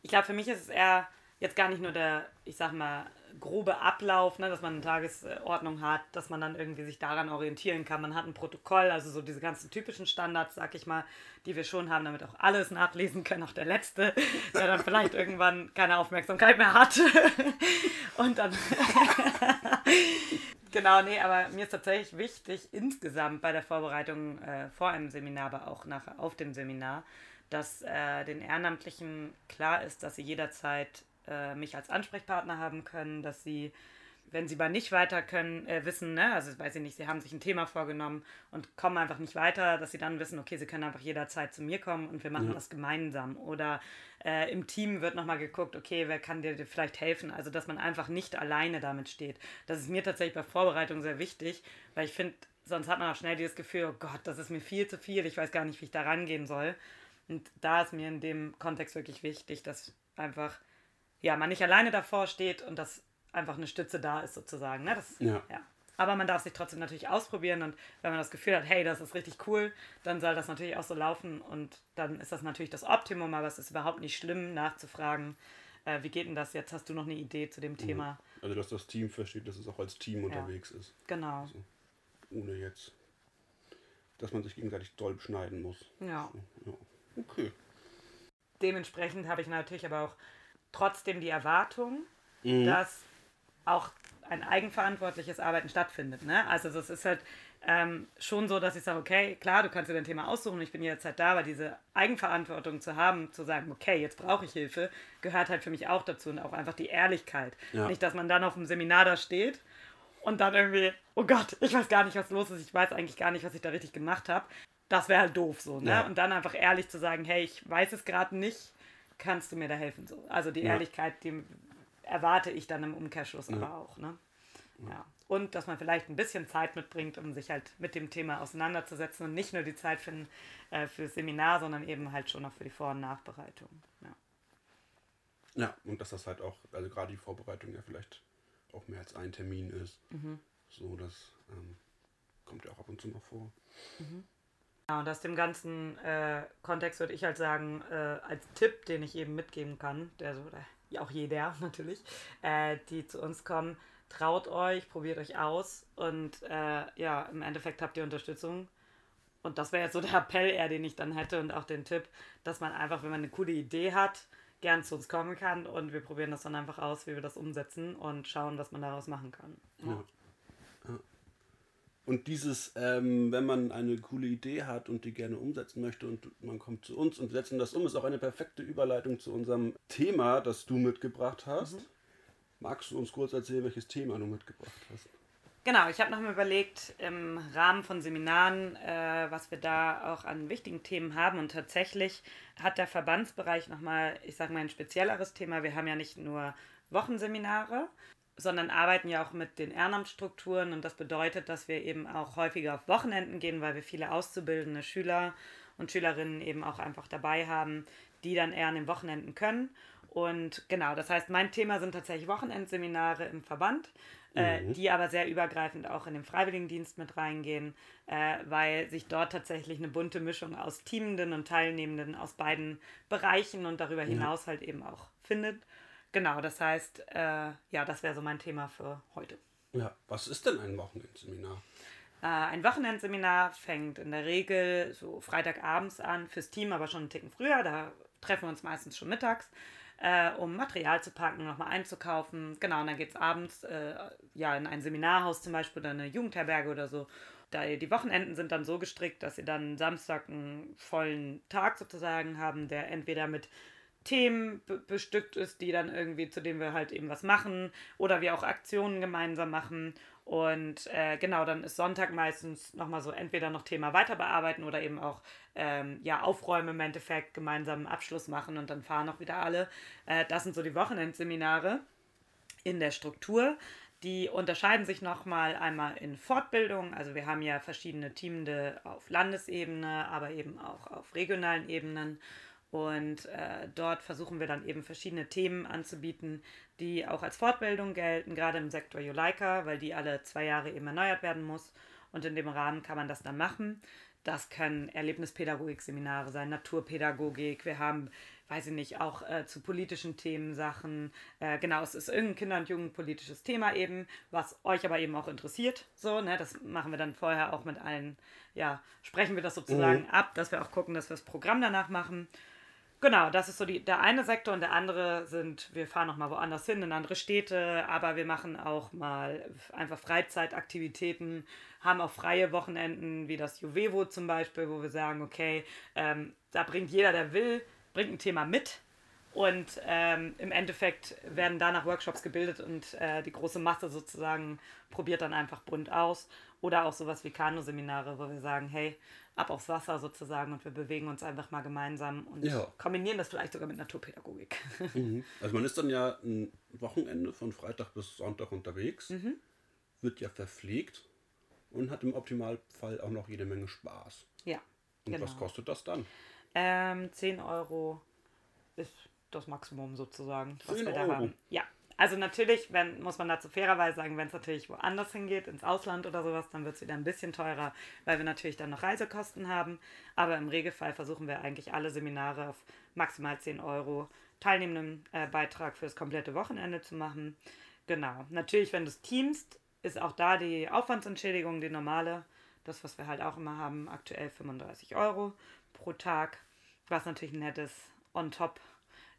Speaker 3: Ich glaube, für mich ist es eher jetzt gar nicht nur der, ich sag mal, grobe Ablauf, ne, dass man eine Tagesordnung hat, dass man dann irgendwie sich daran orientieren kann. Man hat ein Protokoll, also so diese ganzen typischen Standards, sag ich mal, die wir schon haben, damit auch alles nachlesen können, auch der Letzte, der dann vielleicht (laughs) irgendwann keine Aufmerksamkeit mehr hat. (laughs) Und dann. (laughs) genau, nee, aber mir ist tatsächlich wichtig, insgesamt bei der Vorbereitung äh, vor einem Seminar, aber auch nach, auf dem Seminar, dass äh, den Ehrenamtlichen klar ist, dass sie jederzeit äh, mich als Ansprechpartner haben können, dass sie, wenn sie mal nicht weiter können, äh, wissen, ne, also weiß ich nicht, sie haben sich ein Thema vorgenommen und kommen einfach nicht weiter, dass sie dann wissen, okay, sie können einfach jederzeit zu mir kommen und wir machen ja. das gemeinsam. Oder äh, im Team wird nochmal geguckt, okay, wer kann dir vielleicht helfen? Also, dass man einfach nicht alleine damit steht. Das ist mir tatsächlich bei Vorbereitung sehr wichtig, weil ich finde, sonst hat man auch schnell dieses Gefühl, oh Gott, das ist mir viel zu viel, ich weiß gar nicht, wie ich da rangehen soll. Und da ist mir in dem Kontext wirklich wichtig, dass einfach ja, man nicht alleine davor steht und dass einfach eine Stütze da ist sozusagen. Ne? Das, ja. ja. Aber man darf sich trotzdem natürlich ausprobieren und wenn man das Gefühl hat, hey, das ist richtig cool, dann soll das natürlich auch so laufen und dann ist das natürlich das Optimum, aber es ist überhaupt nicht schlimm nachzufragen, äh, wie geht denn das jetzt? Hast du noch eine Idee zu dem mhm. Thema?
Speaker 2: Also, dass das Team versteht, dass es auch als Team unterwegs ja. ist.
Speaker 3: Genau. Also,
Speaker 2: ohne jetzt, dass man sich gegenseitig doll beschneiden muss.
Speaker 3: Ja.
Speaker 2: So, ja. Okay.
Speaker 3: Dementsprechend habe ich natürlich aber auch trotzdem die Erwartung, mhm. dass auch ein eigenverantwortliches Arbeiten stattfindet. Ne? Also es ist halt ähm, schon so, dass ich sage, okay, klar, du kannst dir dein Thema aussuchen, ich bin jederzeit da, aber diese Eigenverantwortung zu haben, zu sagen, okay, jetzt brauche ich Hilfe, gehört halt für mich auch dazu und auch einfach die Ehrlichkeit. Ja. Nicht, dass man dann auf dem Seminar da steht und dann irgendwie, oh Gott, ich weiß gar nicht, was los ist, ich weiß eigentlich gar nicht, was ich da richtig gemacht habe. Das wäre halt doof so, ne? Ja. Und dann einfach ehrlich zu sagen, hey, ich weiß es gerade nicht, kannst du mir da helfen? So. Also die ja. Ehrlichkeit, die erwarte ich dann im Umkehrschluss ja. aber auch. Ne? Ja. Und dass man vielleicht ein bisschen Zeit mitbringt, um sich halt mit dem Thema auseinanderzusetzen und nicht nur die Zeit für, äh, für das Seminar, sondern eben halt schon auch für die Vor- und Nachbereitung. Ja.
Speaker 2: ja, und dass das halt auch, also gerade die Vorbereitung ja vielleicht auch mehr als ein Termin ist. Mhm. So, das ähm, kommt ja auch ab und zu mal vor.
Speaker 3: Mhm. Ja, und aus dem ganzen äh, Kontext würde ich halt sagen, äh, als Tipp, den ich eben mitgeben kann, der so, oder auch jeder (laughs) natürlich, äh, die zu uns kommen, traut euch, probiert euch aus und äh, ja, im Endeffekt habt ihr Unterstützung. Und das wäre jetzt so der Appell eher, den ich dann hätte und auch den Tipp, dass man einfach, wenn man eine coole Idee hat, gern zu uns kommen kann und wir probieren das dann einfach aus, wie wir das umsetzen und schauen, was man daraus machen kann. Ja. ja.
Speaker 2: Und dieses, ähm, wenn man eine coole Idee hat und die gerne umsetzen möchte und man kommt zu uns und setzen das um, ist auch eine perfekte Überleitung zu unserem Thema, das du mitgebracht hast. Mhm. Magst du uns kurz erzählen, welches Thema du mitgebracht hast?
Speaker 3: Genau, ich habe nochmal überlegt, im Rahmen von Seminaren, äh, was wir da auch an wichtigen Themen haben. Und tatsächlich hat der Verbandsbereich nochmal, ich sage mal, ein spezielleres Thema. Wir haben ja nicht nur Wochenseminare, sondern arbeiten ja auch mit den Ehrenamtsstrukturen und das bedeutet, dass wir eben auch häufiger auf Wochenenden gehen, weil wir viele auszubildende Schüler und Schülerinnen eben auch einfach dabei haben, die dann eher an den Wochenenden können. Und genau, das heißt, mein Thema sind tatsächlich Wochenendseminare im Verband, äh, mhm. die aber sehr übergreifend auch in den Freiwilligendienst mit reingehen, äh, weil sich dort tatsächlich eine bunte Mischung aus Teamenden und Teilnehmenden aus beiden Bereichen und darüber hinaus ja. halt eben auch findet. Genau, das heißt, äh, ja, das wäre so mein Thema für heute.
Speaker 2: Ja, was ist denn ein Wochenendseminar?
Speaker 3: Äh, ein Wochenendseminar fängt in der Regel so Freitagabends an, fürs Team aber schon einen Ticken früher. Da treffen wir uns meistens schon mittags, äh, um Material zu packen, nochmal einzukaufen. Genau, und dann geht es abends äh, ja, in ein Seminarhaus zum Beispiel oder eine Jugendherberge oder so. Da, die Wochenenden sind dann so gestrickt, dass sie dann Samstag einen vollen Tag sozusagen haben, der entweder mit Themen bestückt ist, die dann irgendwie, zu denen wir halt eben was machen oder wir auch Aktionen gemeinsam machen. Und äh, genau, dann ist Sonntag meistens nochmal so entweder noch Thema weiter bearbeiten oder eben auch ähm, ja, aufräumen im Endeffekt, gemeinsam einen Abschluss machen und dann fahren auch wieder alle. Äh, das sind so die Wochenendseminare in der Struktur. Die unterscheiden sich nochmal einmal in Fortbildung. Also wir haben ja verschiedene Teamende auf Landesebene, aber eben auch auf regionalen Ebenen. Und äh, dort versuchen wir dann eben verschiedene Themen anzubieten, die auch als Fortbildung gelten, gerade im Sektor Juleika, weil die alle zwei Jahre eben erneuert werden muss. Und in dem Rahmen kann man das dann machen. Das können Erlebnispädagogik-Seminare sein, Naturpädagogik. Wir haben, weiß ich nicht, auch äh, zu politischen Themen Sachen. Äh, genau, es ist irgendein Kinder- und Jugendpolitisches Thema eben, was euch aber eben auch interessiert. So, ne, das machen wir dann vorher auch mit allen, ja, sprechen wir das sozusagen mhm. ab, dass wir auch gucken, dass wir das Programm danach machen. Genau, das ist so die, der eine Sektor und der andere sind, wir fahren noch mal woanders hin, in andere Städte, aber wir machen auch mal einfach Freizeitaktivitäten, haben auch freie Wochenenden, wie das Juvevo zum Beispiel, wo wir sagen, okay, ähm, da bringt jeder, der will, bringt ein Thema mit und ähm, im Endeffekt werden danach Workshops gebildet und äh, die große Masse sozusagen probiert dann einfach bunt aus. Oder auch sowas wie Kanu-Seminare, wo wir sagen, hey, ab aufs Wasser sozusagen und wir bewegen uns einfach mal gemeinsam und ja. kombinieren das vielleicht sogar mit Naturpädagogik. (laughs)
Speaker 2: Mhm. Also man ist dann ja ein Wochenende von Freitag bis Sonntag unterwegs, mhm. wird ja verpflegt und hat im Optimalfall auch noch jede Menge Spaß.
Speaker 3: Ja.
Speaker 2: Und genau. was kostet das dann?
Speaker 3: Ähm, 10 Euro ist das Maximum sozusagen,
Speaker 2: was wir da Euro. haben.
Speaker 3: Ja, also natürlich, wenn, muss man dazu fairerweise sagen, wenn es natürlich woanders hingeht, ins Ausland oder sowas, dann wird es wieder ein bisschen teurer, weil wir natürlich dann noch Reisekosten haben. Aber im Regelfall versuchen wir eigentlich alle Seminare auf maximal 10 Euro teilnehmenden äh, Beitrag für das komplette Wochenende zu machen. Genau. Natürlich, wenn du es teamst, ist auch da die Aufwandsentschädigung, die normale, das, was wir halt auch immer haben, aktuell 35 Euro pro Tag, was natürlich ein nettes on top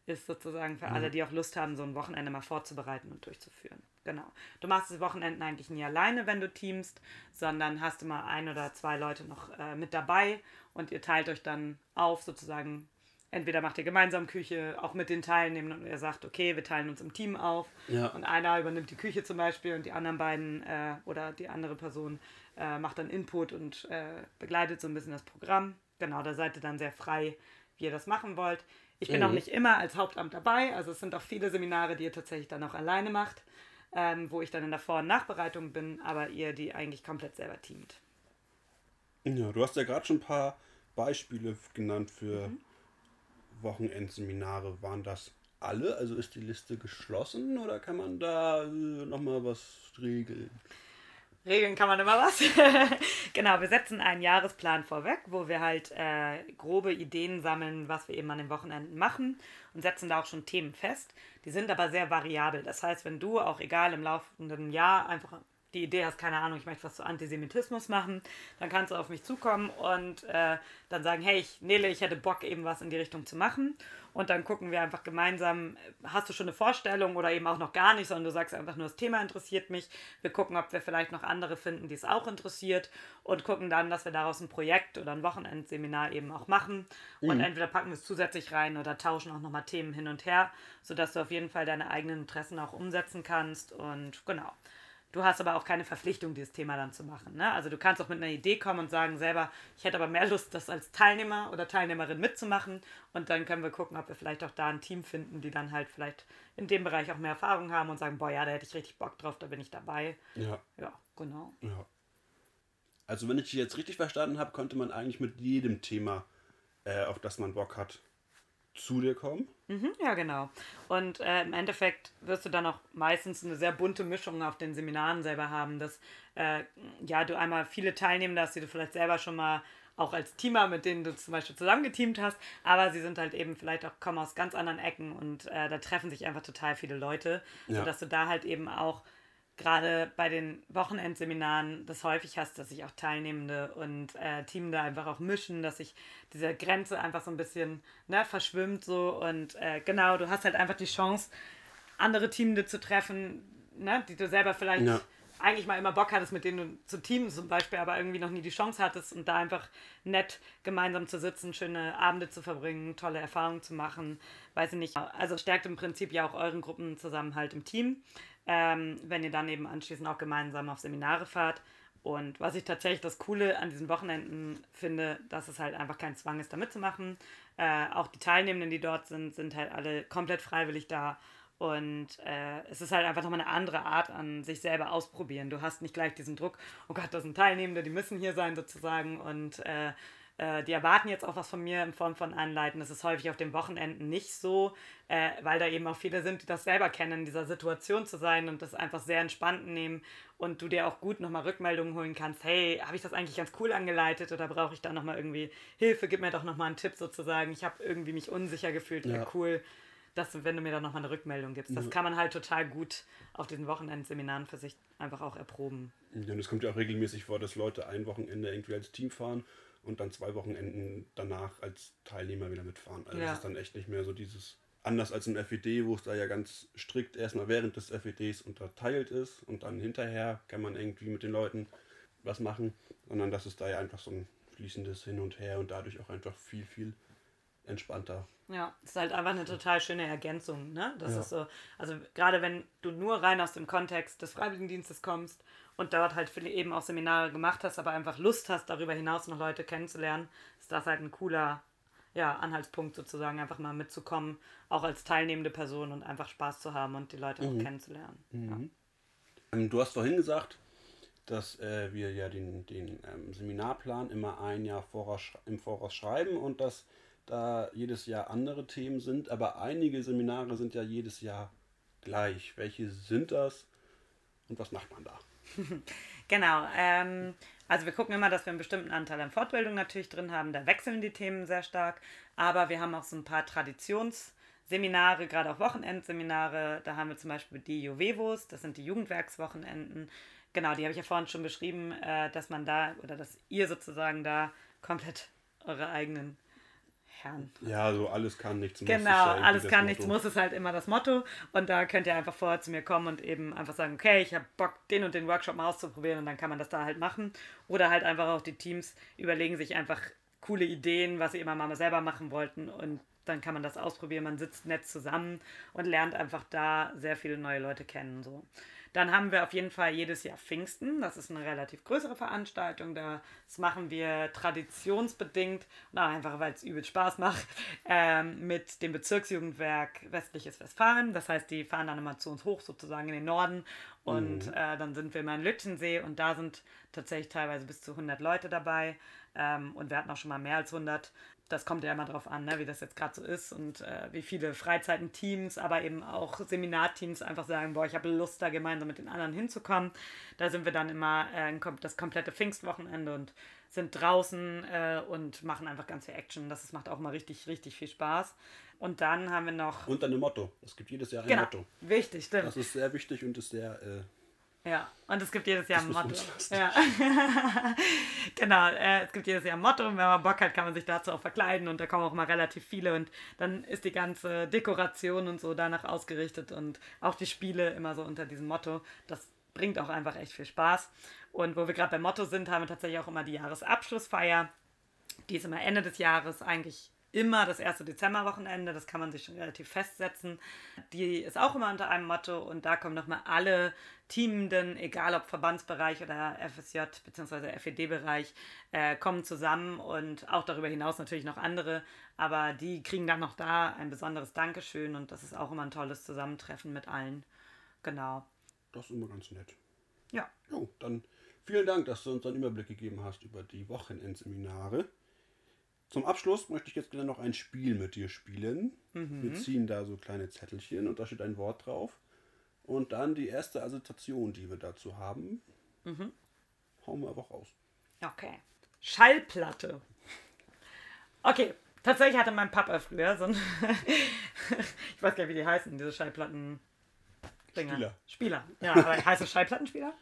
Speaker 3: ist sozusagen für mhm. alle, die auch Lust haben, so ein Wochenende mal vorzubereiten und durchzuführen. Genau. Du machst das Wochenenden eigentlich nie alleine, wenn du teamst, sondern hast immer ein oder zwei Leute noch äh, mit dabei und ihr teilt euch dann auf, sozusagen. Entweder macht ihr gemeinsam Küche, auch mit den Teilnehmern und ihr sagt, okay, wir teilen uns im Team auf
Speaker 2: ja.
Speaker 3: und einer übernimmt die Küche zum Beispiel und die anderen beiden äh, oder die andere Person äh, macht dann Input und äh, begleitet so ein bisschen das Programm. Genau, da seid ihr dann sehr frei, wie ihr das machen wollt. Ich bin mhm. auch nicht immer als Hauptamt dabei, also es sind auch viele Seminare, die ihr tatsächlich dann auch alleine macht, ähm, wo ich dann in der Vor- und Nachbereitung bin, aber ihr die eigentlich komplett selber teamt.
Speaker 2: Ja, du hast ja gerade schon ein paar Beispiele genannt für mhm. Wochenendseminare. Waren das alle? Also ist die Liste geschlossen oder kann man da äh, nochmal was regeln?
Speaker 3: Regeln kann man immer was. (laughs) genau, wir setzen einen Jahresplan vorweg, wo wir halt äh, grobe Ideen sammeln, was wir eben an den Wochenenden machen und setzen da auch schon Themen fest. Die sind aber sehr variabel. Das heißt, wenn du auch egal im laufenden Jahr einfach die Idee hast, keine Ahnung, ich möchte was zu Antisemitismus machen, dann kannst du auf mich zukommen und äh, dann sagen, hey, ich, Nele, ich hätte Bock, eben was in die Richtung zu machen. Und dann gucken wir einfach gemeinsam, hast du schon eine Vorstellung oder eben auch noch gar nicht, sondern du sagst einfach nur, das Thema interessiert mich. Wir gucken, ob wir vielleicht noch andere finden, die es auch interessiert und gucken dann, dass wir daraus ein Projekt oder ein Wochenendseminar eben auch machen. Und mhm. entweder packen wir es zusätzlich rein oder tauschen auch nochmal Themen hin und her, sodass du auf jeden Fall deine eigenen Interessen auch umsetzen kannst. Und genau. Du hast aber auch keine Verpflichtung, dieses Thema dann zu machen. Ne? Also du kannst auch mit einer Idee kommen und sagen selber, ich hätte aber mehr Lust, das als Teilnehmer oder Teilnehmerin mitzumachen. Und dann können wir gucken, ob wir vielleicht auch da ein Team finden, die dann halt vielleicht in dem Bereich auch mehr Erfahrung haben und sagen, boah, ja, da hätte ich richtig Bock drauf, da bin ich dabei.
Speaker 2: Ja.
Speaker 3: Ja, genau.
Speaker 2: Ja. Also wenn ich dich jetzt richtig verstanden habe, konnte man eigentlich mit jedem Thema, äh, auf das man Bock hat, zu dir kommen.
Speaker 3: Mhm, ja, genau. Und äh, im Endeffekt wirst du dann auch meistens eine sehr bunte Mischung auf den Seminaren selber haben, dass äh, ja, du einmal viele Teilnehmende hast, die du vielleicht selber schon mal auch als Teamer, mit denen du zum Beispiel zusammengeteamt hast, aber sie sind halt eben vielleicht auch, kommen aus ganz anderen Ecken und äh, da treffen sich einfach total viele Leute, ja. sodass du da halt eben auch gerade bei den Wochenendseminaren das häufig hast, dass sich auch Teilnehmende und äh, Team da einfach auch mischen, dass sich diese Grenze einfach so ein bisschen ne, verschwimmt so und äh, genau, du hast halt einfach die Chance, andere Teamende zu treffen, ne, die du selber vielleicht ja. eigentlich mal immer Bock hattest, mit denen du zu Teams zum Beispiel, aber irgendwie noch nie die Chance hattest und da einfach nett gemeinsam zu sitzen, schöne Abende zu verbringen, tolle Erfahrungen zu machen, weiß ich nicht. Also stärkt im Prinzip ja auch euren Gruppenzusammenhalt im Team ähm, wenn ihr dann eben anschließend auch gemeinsam auf Seminare fahrt. Und was ich tatsächlich das Coole an diesen Wochenenden finde, dass es halt einfach kein Zwang ist, da mitzumachen. Äh, auch die Teilnehmenden, die dort sind, sind halt alle komplett freiwillig da. Und äh, es ist halt einfach nochmal eine andere Art an sich selber ausprobieren. Du hast nicht gleich diesen Druck, oh Gott, das sind Teilnehmende, die müssen hier sein sozusagen. Und äh, äh, die erwarten jetzt auch was von mir in Form von Anleiten. Das ist häufig auf den Wochenenden nicht so, äh, weil da eben auch viele sind, die das selber kennen, in dieser Situation zu sein und das einfach sehr entspannt nehmen und du dir auch gut nochmal Rückmeldungen holen kannst. Hey, habe ich das eigentlich ganz cool angeleitet oder brauche ich da nochmal irgendwie Hilfe? Gib mir doch nochmal einen Tipp sozusagen. Ich habe irgendwie mich unsicher gefühlt. Ja. Cool dass wenn du mir da nochmal eine Rückmeldung gibst. Das kann man halt total gut auf diesen Wochenendseminaren für sich einfach auch erproben.
Speaker 2: Ja, und es kommt ja auch regelmäßig vor, dass Leute ein Wochenende irgendwie als Team fahren und dann zwei Wochenenden danach als Teilnehmer wieder mitfahren. Also ja. das ist dann echt nicht mehr so dieses, anders als im FED, wo es da ja ganz strikt erstmal während des FEDs unterteilt ist und dann hinterher kann man irgendwie mit den Leuten was machen, sondern das ist da ja einfach so ein fließendes Hin und Her und dadurch auch einfach viel, viel entspannter.
Speaker 3: Ja, ist halt einfach eine total schöne Ergänzung, ne? Das ja. ist so, also gerade wenn du nur rein aus dem Kontext des Freiwilligendienstes kommst und dort halt eben auch Seminare gemacht hast, aber einfach Lust hast, darüber hinaus noch Leute kennenzulernen, ist das halt ein cooler ja, Anhaltspunkt sozusagen, einfach mal mitzukommen, auch als teilnehmende Person und einfach Spaß zu haben und die Leute mhm. auch kennenzulernen. Mhm. Ja.
Speaker 2: Ähm, du hast vorhin gesagt, dass äh, wir ja den, den ähm, Seminarplan immer ein Jahr voraus, im Voraus schreiben und dass da jedes Jahr andere Themen sind, aber einige Seminare sind ja jedes Jahr gleich. Welche sind das und was macht man da? (laughs)
Speaker 3: genau. Ähm, also wir gucken immer, dass wir einen bestimmten Anteil an Fortbildung natürlich drin haben. Da wechseln die Themen sehr stark, aber wir haben auch so ein paar Traditionsseminare, gerade auch Wochenendseminare. Da haben wir zum Beispiel die Juvevos, das sind die Jugendwerkswochenenden. Genau, die habe ich ja vorhin schon beschrieben, äh, dass man da oder dass ihr sozusagen da komplett eure eigenen
Speaker 2: kann. Ja, so alles kann, nichts
Speaker 3: muss. Genau, ja alles kann, nichts muss ist halt immer das Motto. Und da könnt ihr einfach vorher zu mir kommen und eben einfach sagen, okay, ich habe Bock, den und den Workshop mal auszuprobieren und dann kann man das da halt machen. Oder halt einfach auch die Teams überlegen sich einfach coole Ideen, was sie immer mal selber machen wollten und dann kann man das ausprobieren. Man sitzt nett zusammen und lernt einfach da sehr viele neue Leute kennen. So. Dann haben wir auf jeden Fall jedes Jahr Pfingsten. Das ist eine relativ größere Veranstaltung. Das machen wir traditionsbedingt und auch einfach, weil es übel Spaß macht, (laughs) ähm, mit dem Bezirksjugendwerk Westliches Westfalen. Das heißt, die fahren dann immer zu uns hoch, sozusagen in den Norden. Und mhm. äh, dann sind wir immer in Lützensee und da sind tatsächlich teilweise bis zu 100 Leute dabei. Ähm, und wir hatten auch schon mal mehr als 100 das kommt ja immer drauf an, ne, wie das jetzt gerade so ist und äh, wie viele Freizeitenteams, aber eben auch Seminarteams einfach sagen, boah, ich habe Lust, da gemeinsam mit den anderen hinzukommen. Da sind wir dann immer äh, das komplette Pfingstwochenende und sind draußen äh, und machen einfach ganz viel Action. Das, das macht auch mal richtig, richtig viel Spaß. Und dann haben wir noch.
Speaker 2: Und dann ein Motto. Es gibt jedes Jahr ein genau. Motto.
Speaker 3: Wichtig, stimmt.
Speaker 2: Das ist sehr wichtig und ist sehr äh,
Speaker 3: ja, und es gibt jedes Jahr ein Motto. Ja. (laughs) genau, äh, es gibt jedes Jahr ein Motto und wenn man Bock hat, kann man sich dazu auch verkleiden und da kommen auch mal relativ viele und dann ist die ganze Dekoration und so danach ausgerichtet und auch die Spiele immer so unter diesem Motto. Das bringt auch einfach echt viel Spaß. Und wo wir gerade beim Motto sind, haben wir tatsächlich auch immer die Jahresabschlussfeier. Die ist immer Ende des Jahres eigentlich immer das erste Dezemberwochenende, das kann man sich schon relativ festsetzen. Die ist auch immer unter einem Motto und da kommen nochmal alle Teamenden, egal ob Verbandsbereich oder FSJ bzw. FED-Bereich, äh, kommen zusammen und auch darüber hinaus natürlich noch andere, aber die kriegen dann noch da ein besonderes Dankeschön und das ist auch immer ein tolles Zusammentreffen mit allen. Genau.
Speaker 2: Das ist immer ganz nett.
Speaker 3: Ja.
Speaker 2: Jo, dann vielen Dank, dass du uns einen Überblick gegeben hast über die Wochenendseminare. Zum Abschluss möchte ich jetzt gerne noch ein Spiel mit dir spielen. Mhm. Wir ziehen da so kleine Zettelchen und da steht ein Wort drauf. Und dann die erste Assoziation, die wir dazu haben, mhm. hauen wir einfach raus.
Speaker 3: Okay. Schallplatte. Okay, tatsächlich hatte mein Papa früher so ein. (laughs) ich weiß gar nicht, wie die heißen, diese Schallplatten. Spieler. Spieler. Ja, aber (laughs) heißt es Schallplattenspieler?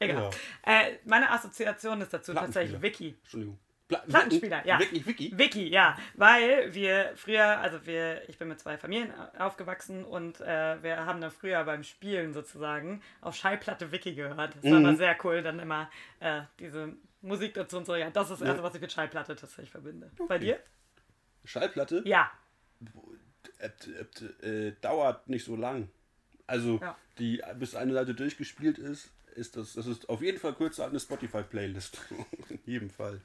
Speaker 3: Egal. Ja. Äh, meine Assoziation ist dazu tatsächlich Wiki.
Speaker 2: Entschuldigung.
Speaker 3: Plattenspieler, ja.
Speaker 2: Wirklich Wiki?
Speaker 3: Wiki, ja. Weil wir früher, also wir, ich bin mit zwei Familien aufgewachsen und äh, wir haben dann früher beim Spielen sozusagen auf Schallplatte Wiki gehört. Das war mhm. immer sehr cool, dann immer äh, diese Musik dazu und so. Ja, das ist das Erste, was ich mit Schallplatte tatsächlich verbinde. Okay. Bei dir?
Speaker 2: Schallplatte?
Speaker 3: Ja.
Speaker 2: Äh, dauert nicht so lang. Also, ja. die, bis eine Seite durchgespielt ist, ist das, das ist auf jeden Fall kürzer als eine Spotify-Playlist. (laughs) In jedem Fall.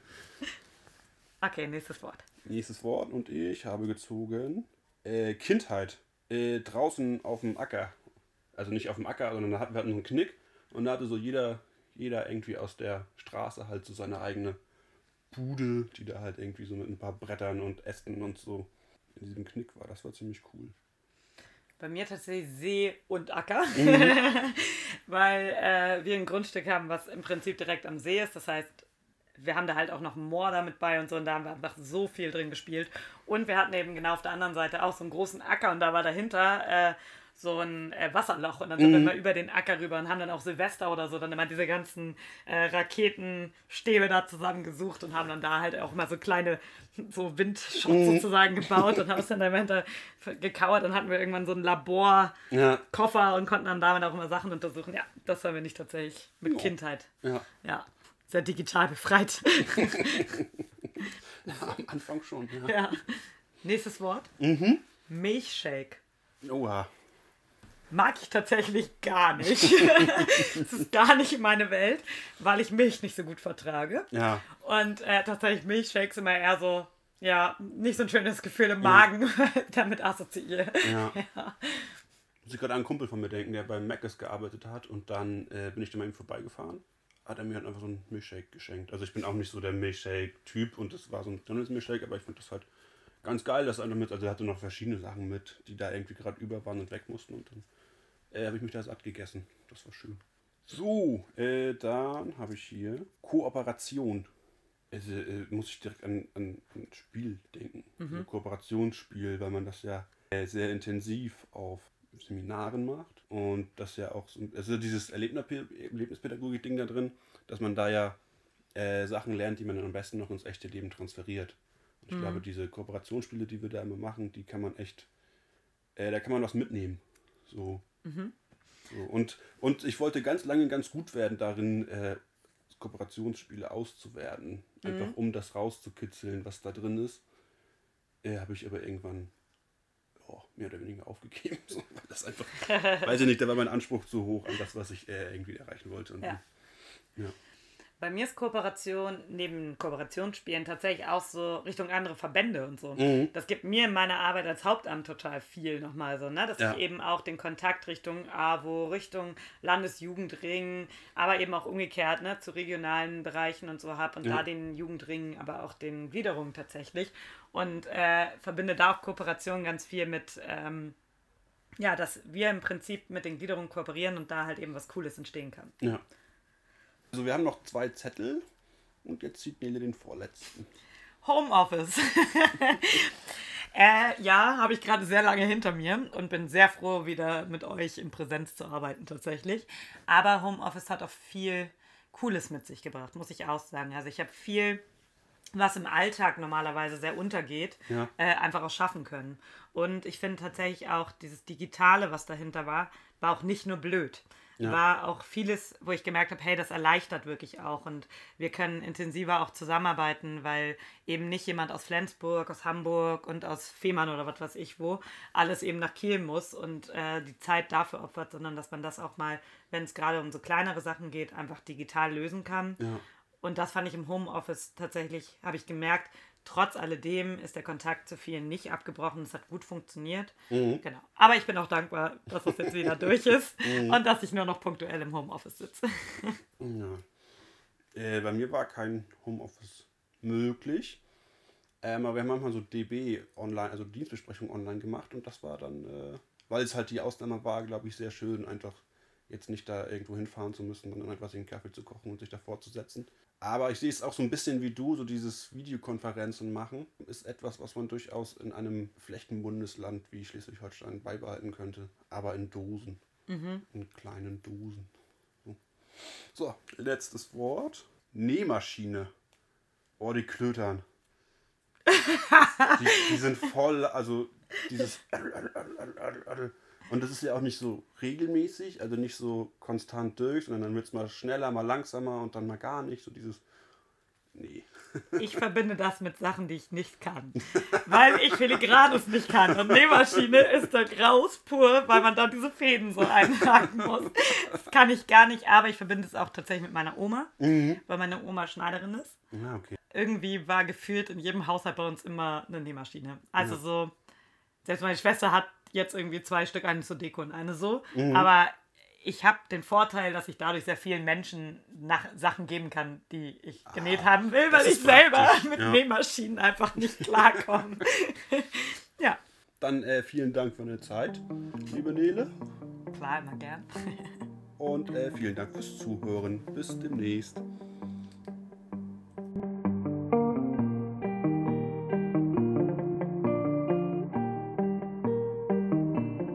Speaker 3: Okay, nächstes Wort.
Speaker 2: Nächstes Wort und ich habe gezogen äh, Kindheit. Äh, draußen auf dem Acker. Also nicht auf dem Acker, sondern da hatten wir hatten einen Knick und da hatte so jeder, jeder irgendwie aus der Straße halt so seine eigene Bude, die da halt irgendwie so mit ein paar Brettern und Ästen und so in diesem Knick war. Das war ziemlich cool.
Speaker 3: Bei mir tatsächlich See und Acker, mhm. (laughs) weil äh, wir ein Grundstück haben, was im Prinzip direkt am See ist. Das heißt, wir haben da halt auch noch einen Moor damit bei und so und da haben wir einfach so viel drin gespielt. Und wir hatten eben genau auf der anderen Seite auch so einen großen Acker und da war dahinter äh, so ein äh, Wasserloch und dann sind mhm. wir immer über den Acker rüber und haben dann auch Silvester oder so dann immer diese ganzen äh, Raketenstäbe da zusammengesucht und haben dann da halt auch mal so kleine so Windshots mhm. sozusagen gebaut und haben es dann dahinter gekauert. Dann hatten wir irgendwann so einen Laborkoffer ja. und konnten dann damit auch immer Sachen untersuchen. Ja, das war mir nicht tatsächlich mit oh. Kindheit. Ja. Ja, sehr digital befreit. (laughs)
Speaker 2: ja, am Anfang schon.
Speaker 3: Ja. ja. Nächstes Wort. Mhm. Milchshake. Oha mag ich tatsächlich gar (laughs) nicht. Es ist gar nicht meine Welt, weil ich Milch nicht so gut vertrage. Ja. Und äh, tatsächlich Milchshakes immer eher so, ja, nicht so ein schönes Gefühl im Magen ja. (laughs) damit assoziiere. Ja. (laughs)
Speaker 2: ja. Muss ich gerade an einen Kumpel von mir denken, der bei Mc's gearbeitet hat und dann äh, bin ich da mal ihm vorbeigefahren. Hat er mir halt einfach so einen Milchshake geschenkt. Also ich bin auch nicht so der Milchshake-Typ und das war so ein McDonalds-Milchshake, aber ich finde das halt ganz geil, dass er mit, also er hatte noch verschiedene Sachen mit, die da irgendwie gerade über waren und weg mussten und dann äh, habe ich mich da satt gegessen. Das war schön. So, äh, dann habe ich hier Kooperation. Also, äh, muss ich direkt an, an, ein Spiel denken. Mhm. Ein Kooperationsspiel, weil man das ja äh, sehr intensiv auf Seminaren macht und das ja auch so, also dieses Erlebnispädagogik-Ding da drin, dass man da ja äh, Sachen lernt, die man dann am besten noch ins echte Leben transferiert. Ich mhm. glaube, diese Kooperationsspiele, die wir da immer machen, die kann man echt, äh, da kann man was mitnehmen. So, Mhm. So, und, und ich wollte ganz lange ganz gut werden darin, äh, Kooperationsspiele auszuwerten. Einfach mhm. um das rauszukitzeln, was da drin ist. Äh, Habe ich aber irgendwann oh, mehr oder weniger aufgegeben. (laughs) So, weil das einfach, (laughs) weiß ich nicht, da war mein Anspruch zu hoch an das, was ich äh, irgendwie erreichen wollte. Und ja.
Speaker 3: ja. Bei mir ist Kooperation neben Kooperationsspielen tatsächlich auch so Richtung andere Verbände und so. Mhm. Das gibt mir in meiner Arbeit als Hauptamt total viel nochmal so, ne? Dass ja. ich eben auch den Kontakt Richtung AWO, Richtung Landesjugendring, aber eben auch umgekehrt, ne, zu regionalen Bereichen und so habe und ja. da den Jugendringen, aber auch den Gliederungen tatsächlich. Und äh, verbinde da auch Kooperation ganz viel mit. Ähm, ja, dass wir im Prinzip mit den Gliederungen kooperieren und da halt eben was Cooles entstehen kann.
Speaker 2: Ja. Also wir haben noch zwei Zettel und jetzt zieht Nele den vorletzten.
Speaker 3: Homeoffice. (laughs) äh, ja, habe ich gerade sehr lange hinter mir und bin sehr froh, wieder mit euch in Präsenz zu arbeiten tatsächlich. Aber Homeoffice hat auch viel Cooles mit sich gebracht, muss ich auch sagen. Also ich habe viel was im Alltag normalerweise sehr untergeht, ja. äh, einfach auch schaffen können. Und ich finde tatsächlich auch dieses Digitale, was dahinter war, war auch nicht nur blöd ja. war auch vieles, wo ich gemerkt habe, hey, das erleichtert wirklich auch und wir können intensiver auch zusammenarbeiten, weil eben nicht jemand aus Flensburg, aus Hamburg und aus Fehmarn oder was weiß ich wo alles eben nach Kiel muss und äh, die Zeit dafür opfert, sondern dass man das auch mal, wenn es gerade um so kleinere Sachen geht, einfach digital lösen kann. Ja. Und das fand ich im Homeoffice tatsächlich, habe ich gemerkt, Trotz alledem ist der Kontakt zu vielen nicht abgebrochen. Es hat gut funktioniert. Mhm. Genau. Aber ich bin auch dankbar, dass das jetzt wieder (laughs) durch ist mhm. und dass ich nur noch punktuell im Homeoffice sitze. (laughs)
Speaker 2: ja. Äh, bei mir war kein Homeoffice möglich. Ähm, aber wir haben manchmal so DB online, also Dienstbesprechung online gemacht und das war dann, äh, weil es halt die Ausnahme war, glaube ich, sehr schön, einfach jetzt nicht da irgendwo hinfahren zu müssen, sondern einfach sich einen Kaffee zu kochen und sich davor zu setzen. Aber ich sehe es auch so ein bisschen wie du, so dieses Videokonferenzen machen, ist etwas, was man durchaus in einem Flächenbundesland wie Schleswig-Holstein beibehalten könnte, aber in Dosen. Mhm. In kleinen Dosen. So. so, letztes Wort. Nähmaschine. Oh, die klötern. (laughs) die, die sind voll, also dieses (laughs) und das ist ja auch nicht so regelmäßig, also nicht so konstant durch, sondern dann wird es mal schneller, mal langsamer und dann mal gar nicht. So dieses. Nee.
Speaker 3: Ich (laughs) verbinde das mit Sachen, die ich nicht kann. Weil ich Filigranes nicht kann. Und Nähmaschine ist da Graus pur, weil man da diese Fäden so einhaken muss. Das kann ich gar nicht, aber ich verbinde es auch tatsächlich mit meiner Oma, mhm. weil meine Oma Schneiderin ist. Ja, okay. Irgendwie war gefühlt in jedem Haushalt bei uns immer eine Nähmaschine. Also ja. so, selbst meine Schwester hat jetzt irgendwie zwei Stück, eine zur Deko und eine so. Mhm. Aber ich habe den Vorteil, dass ich dadurch sehr vielen Menschen nach Sachen geben kann, die ich genäht ah, haben will, weil ich selber mit ja. Nähmaschinen einfach nicht klarkomme. (laughs) ja.
Speaker 2: Dann äh, vielen Dank für deine Zeit, liebe Nele.
Speaker 3: Klar, immer gern. (laughs)
Speaker 2: Und äh, vielen Dank fürs Zuhören. Bis demnächst.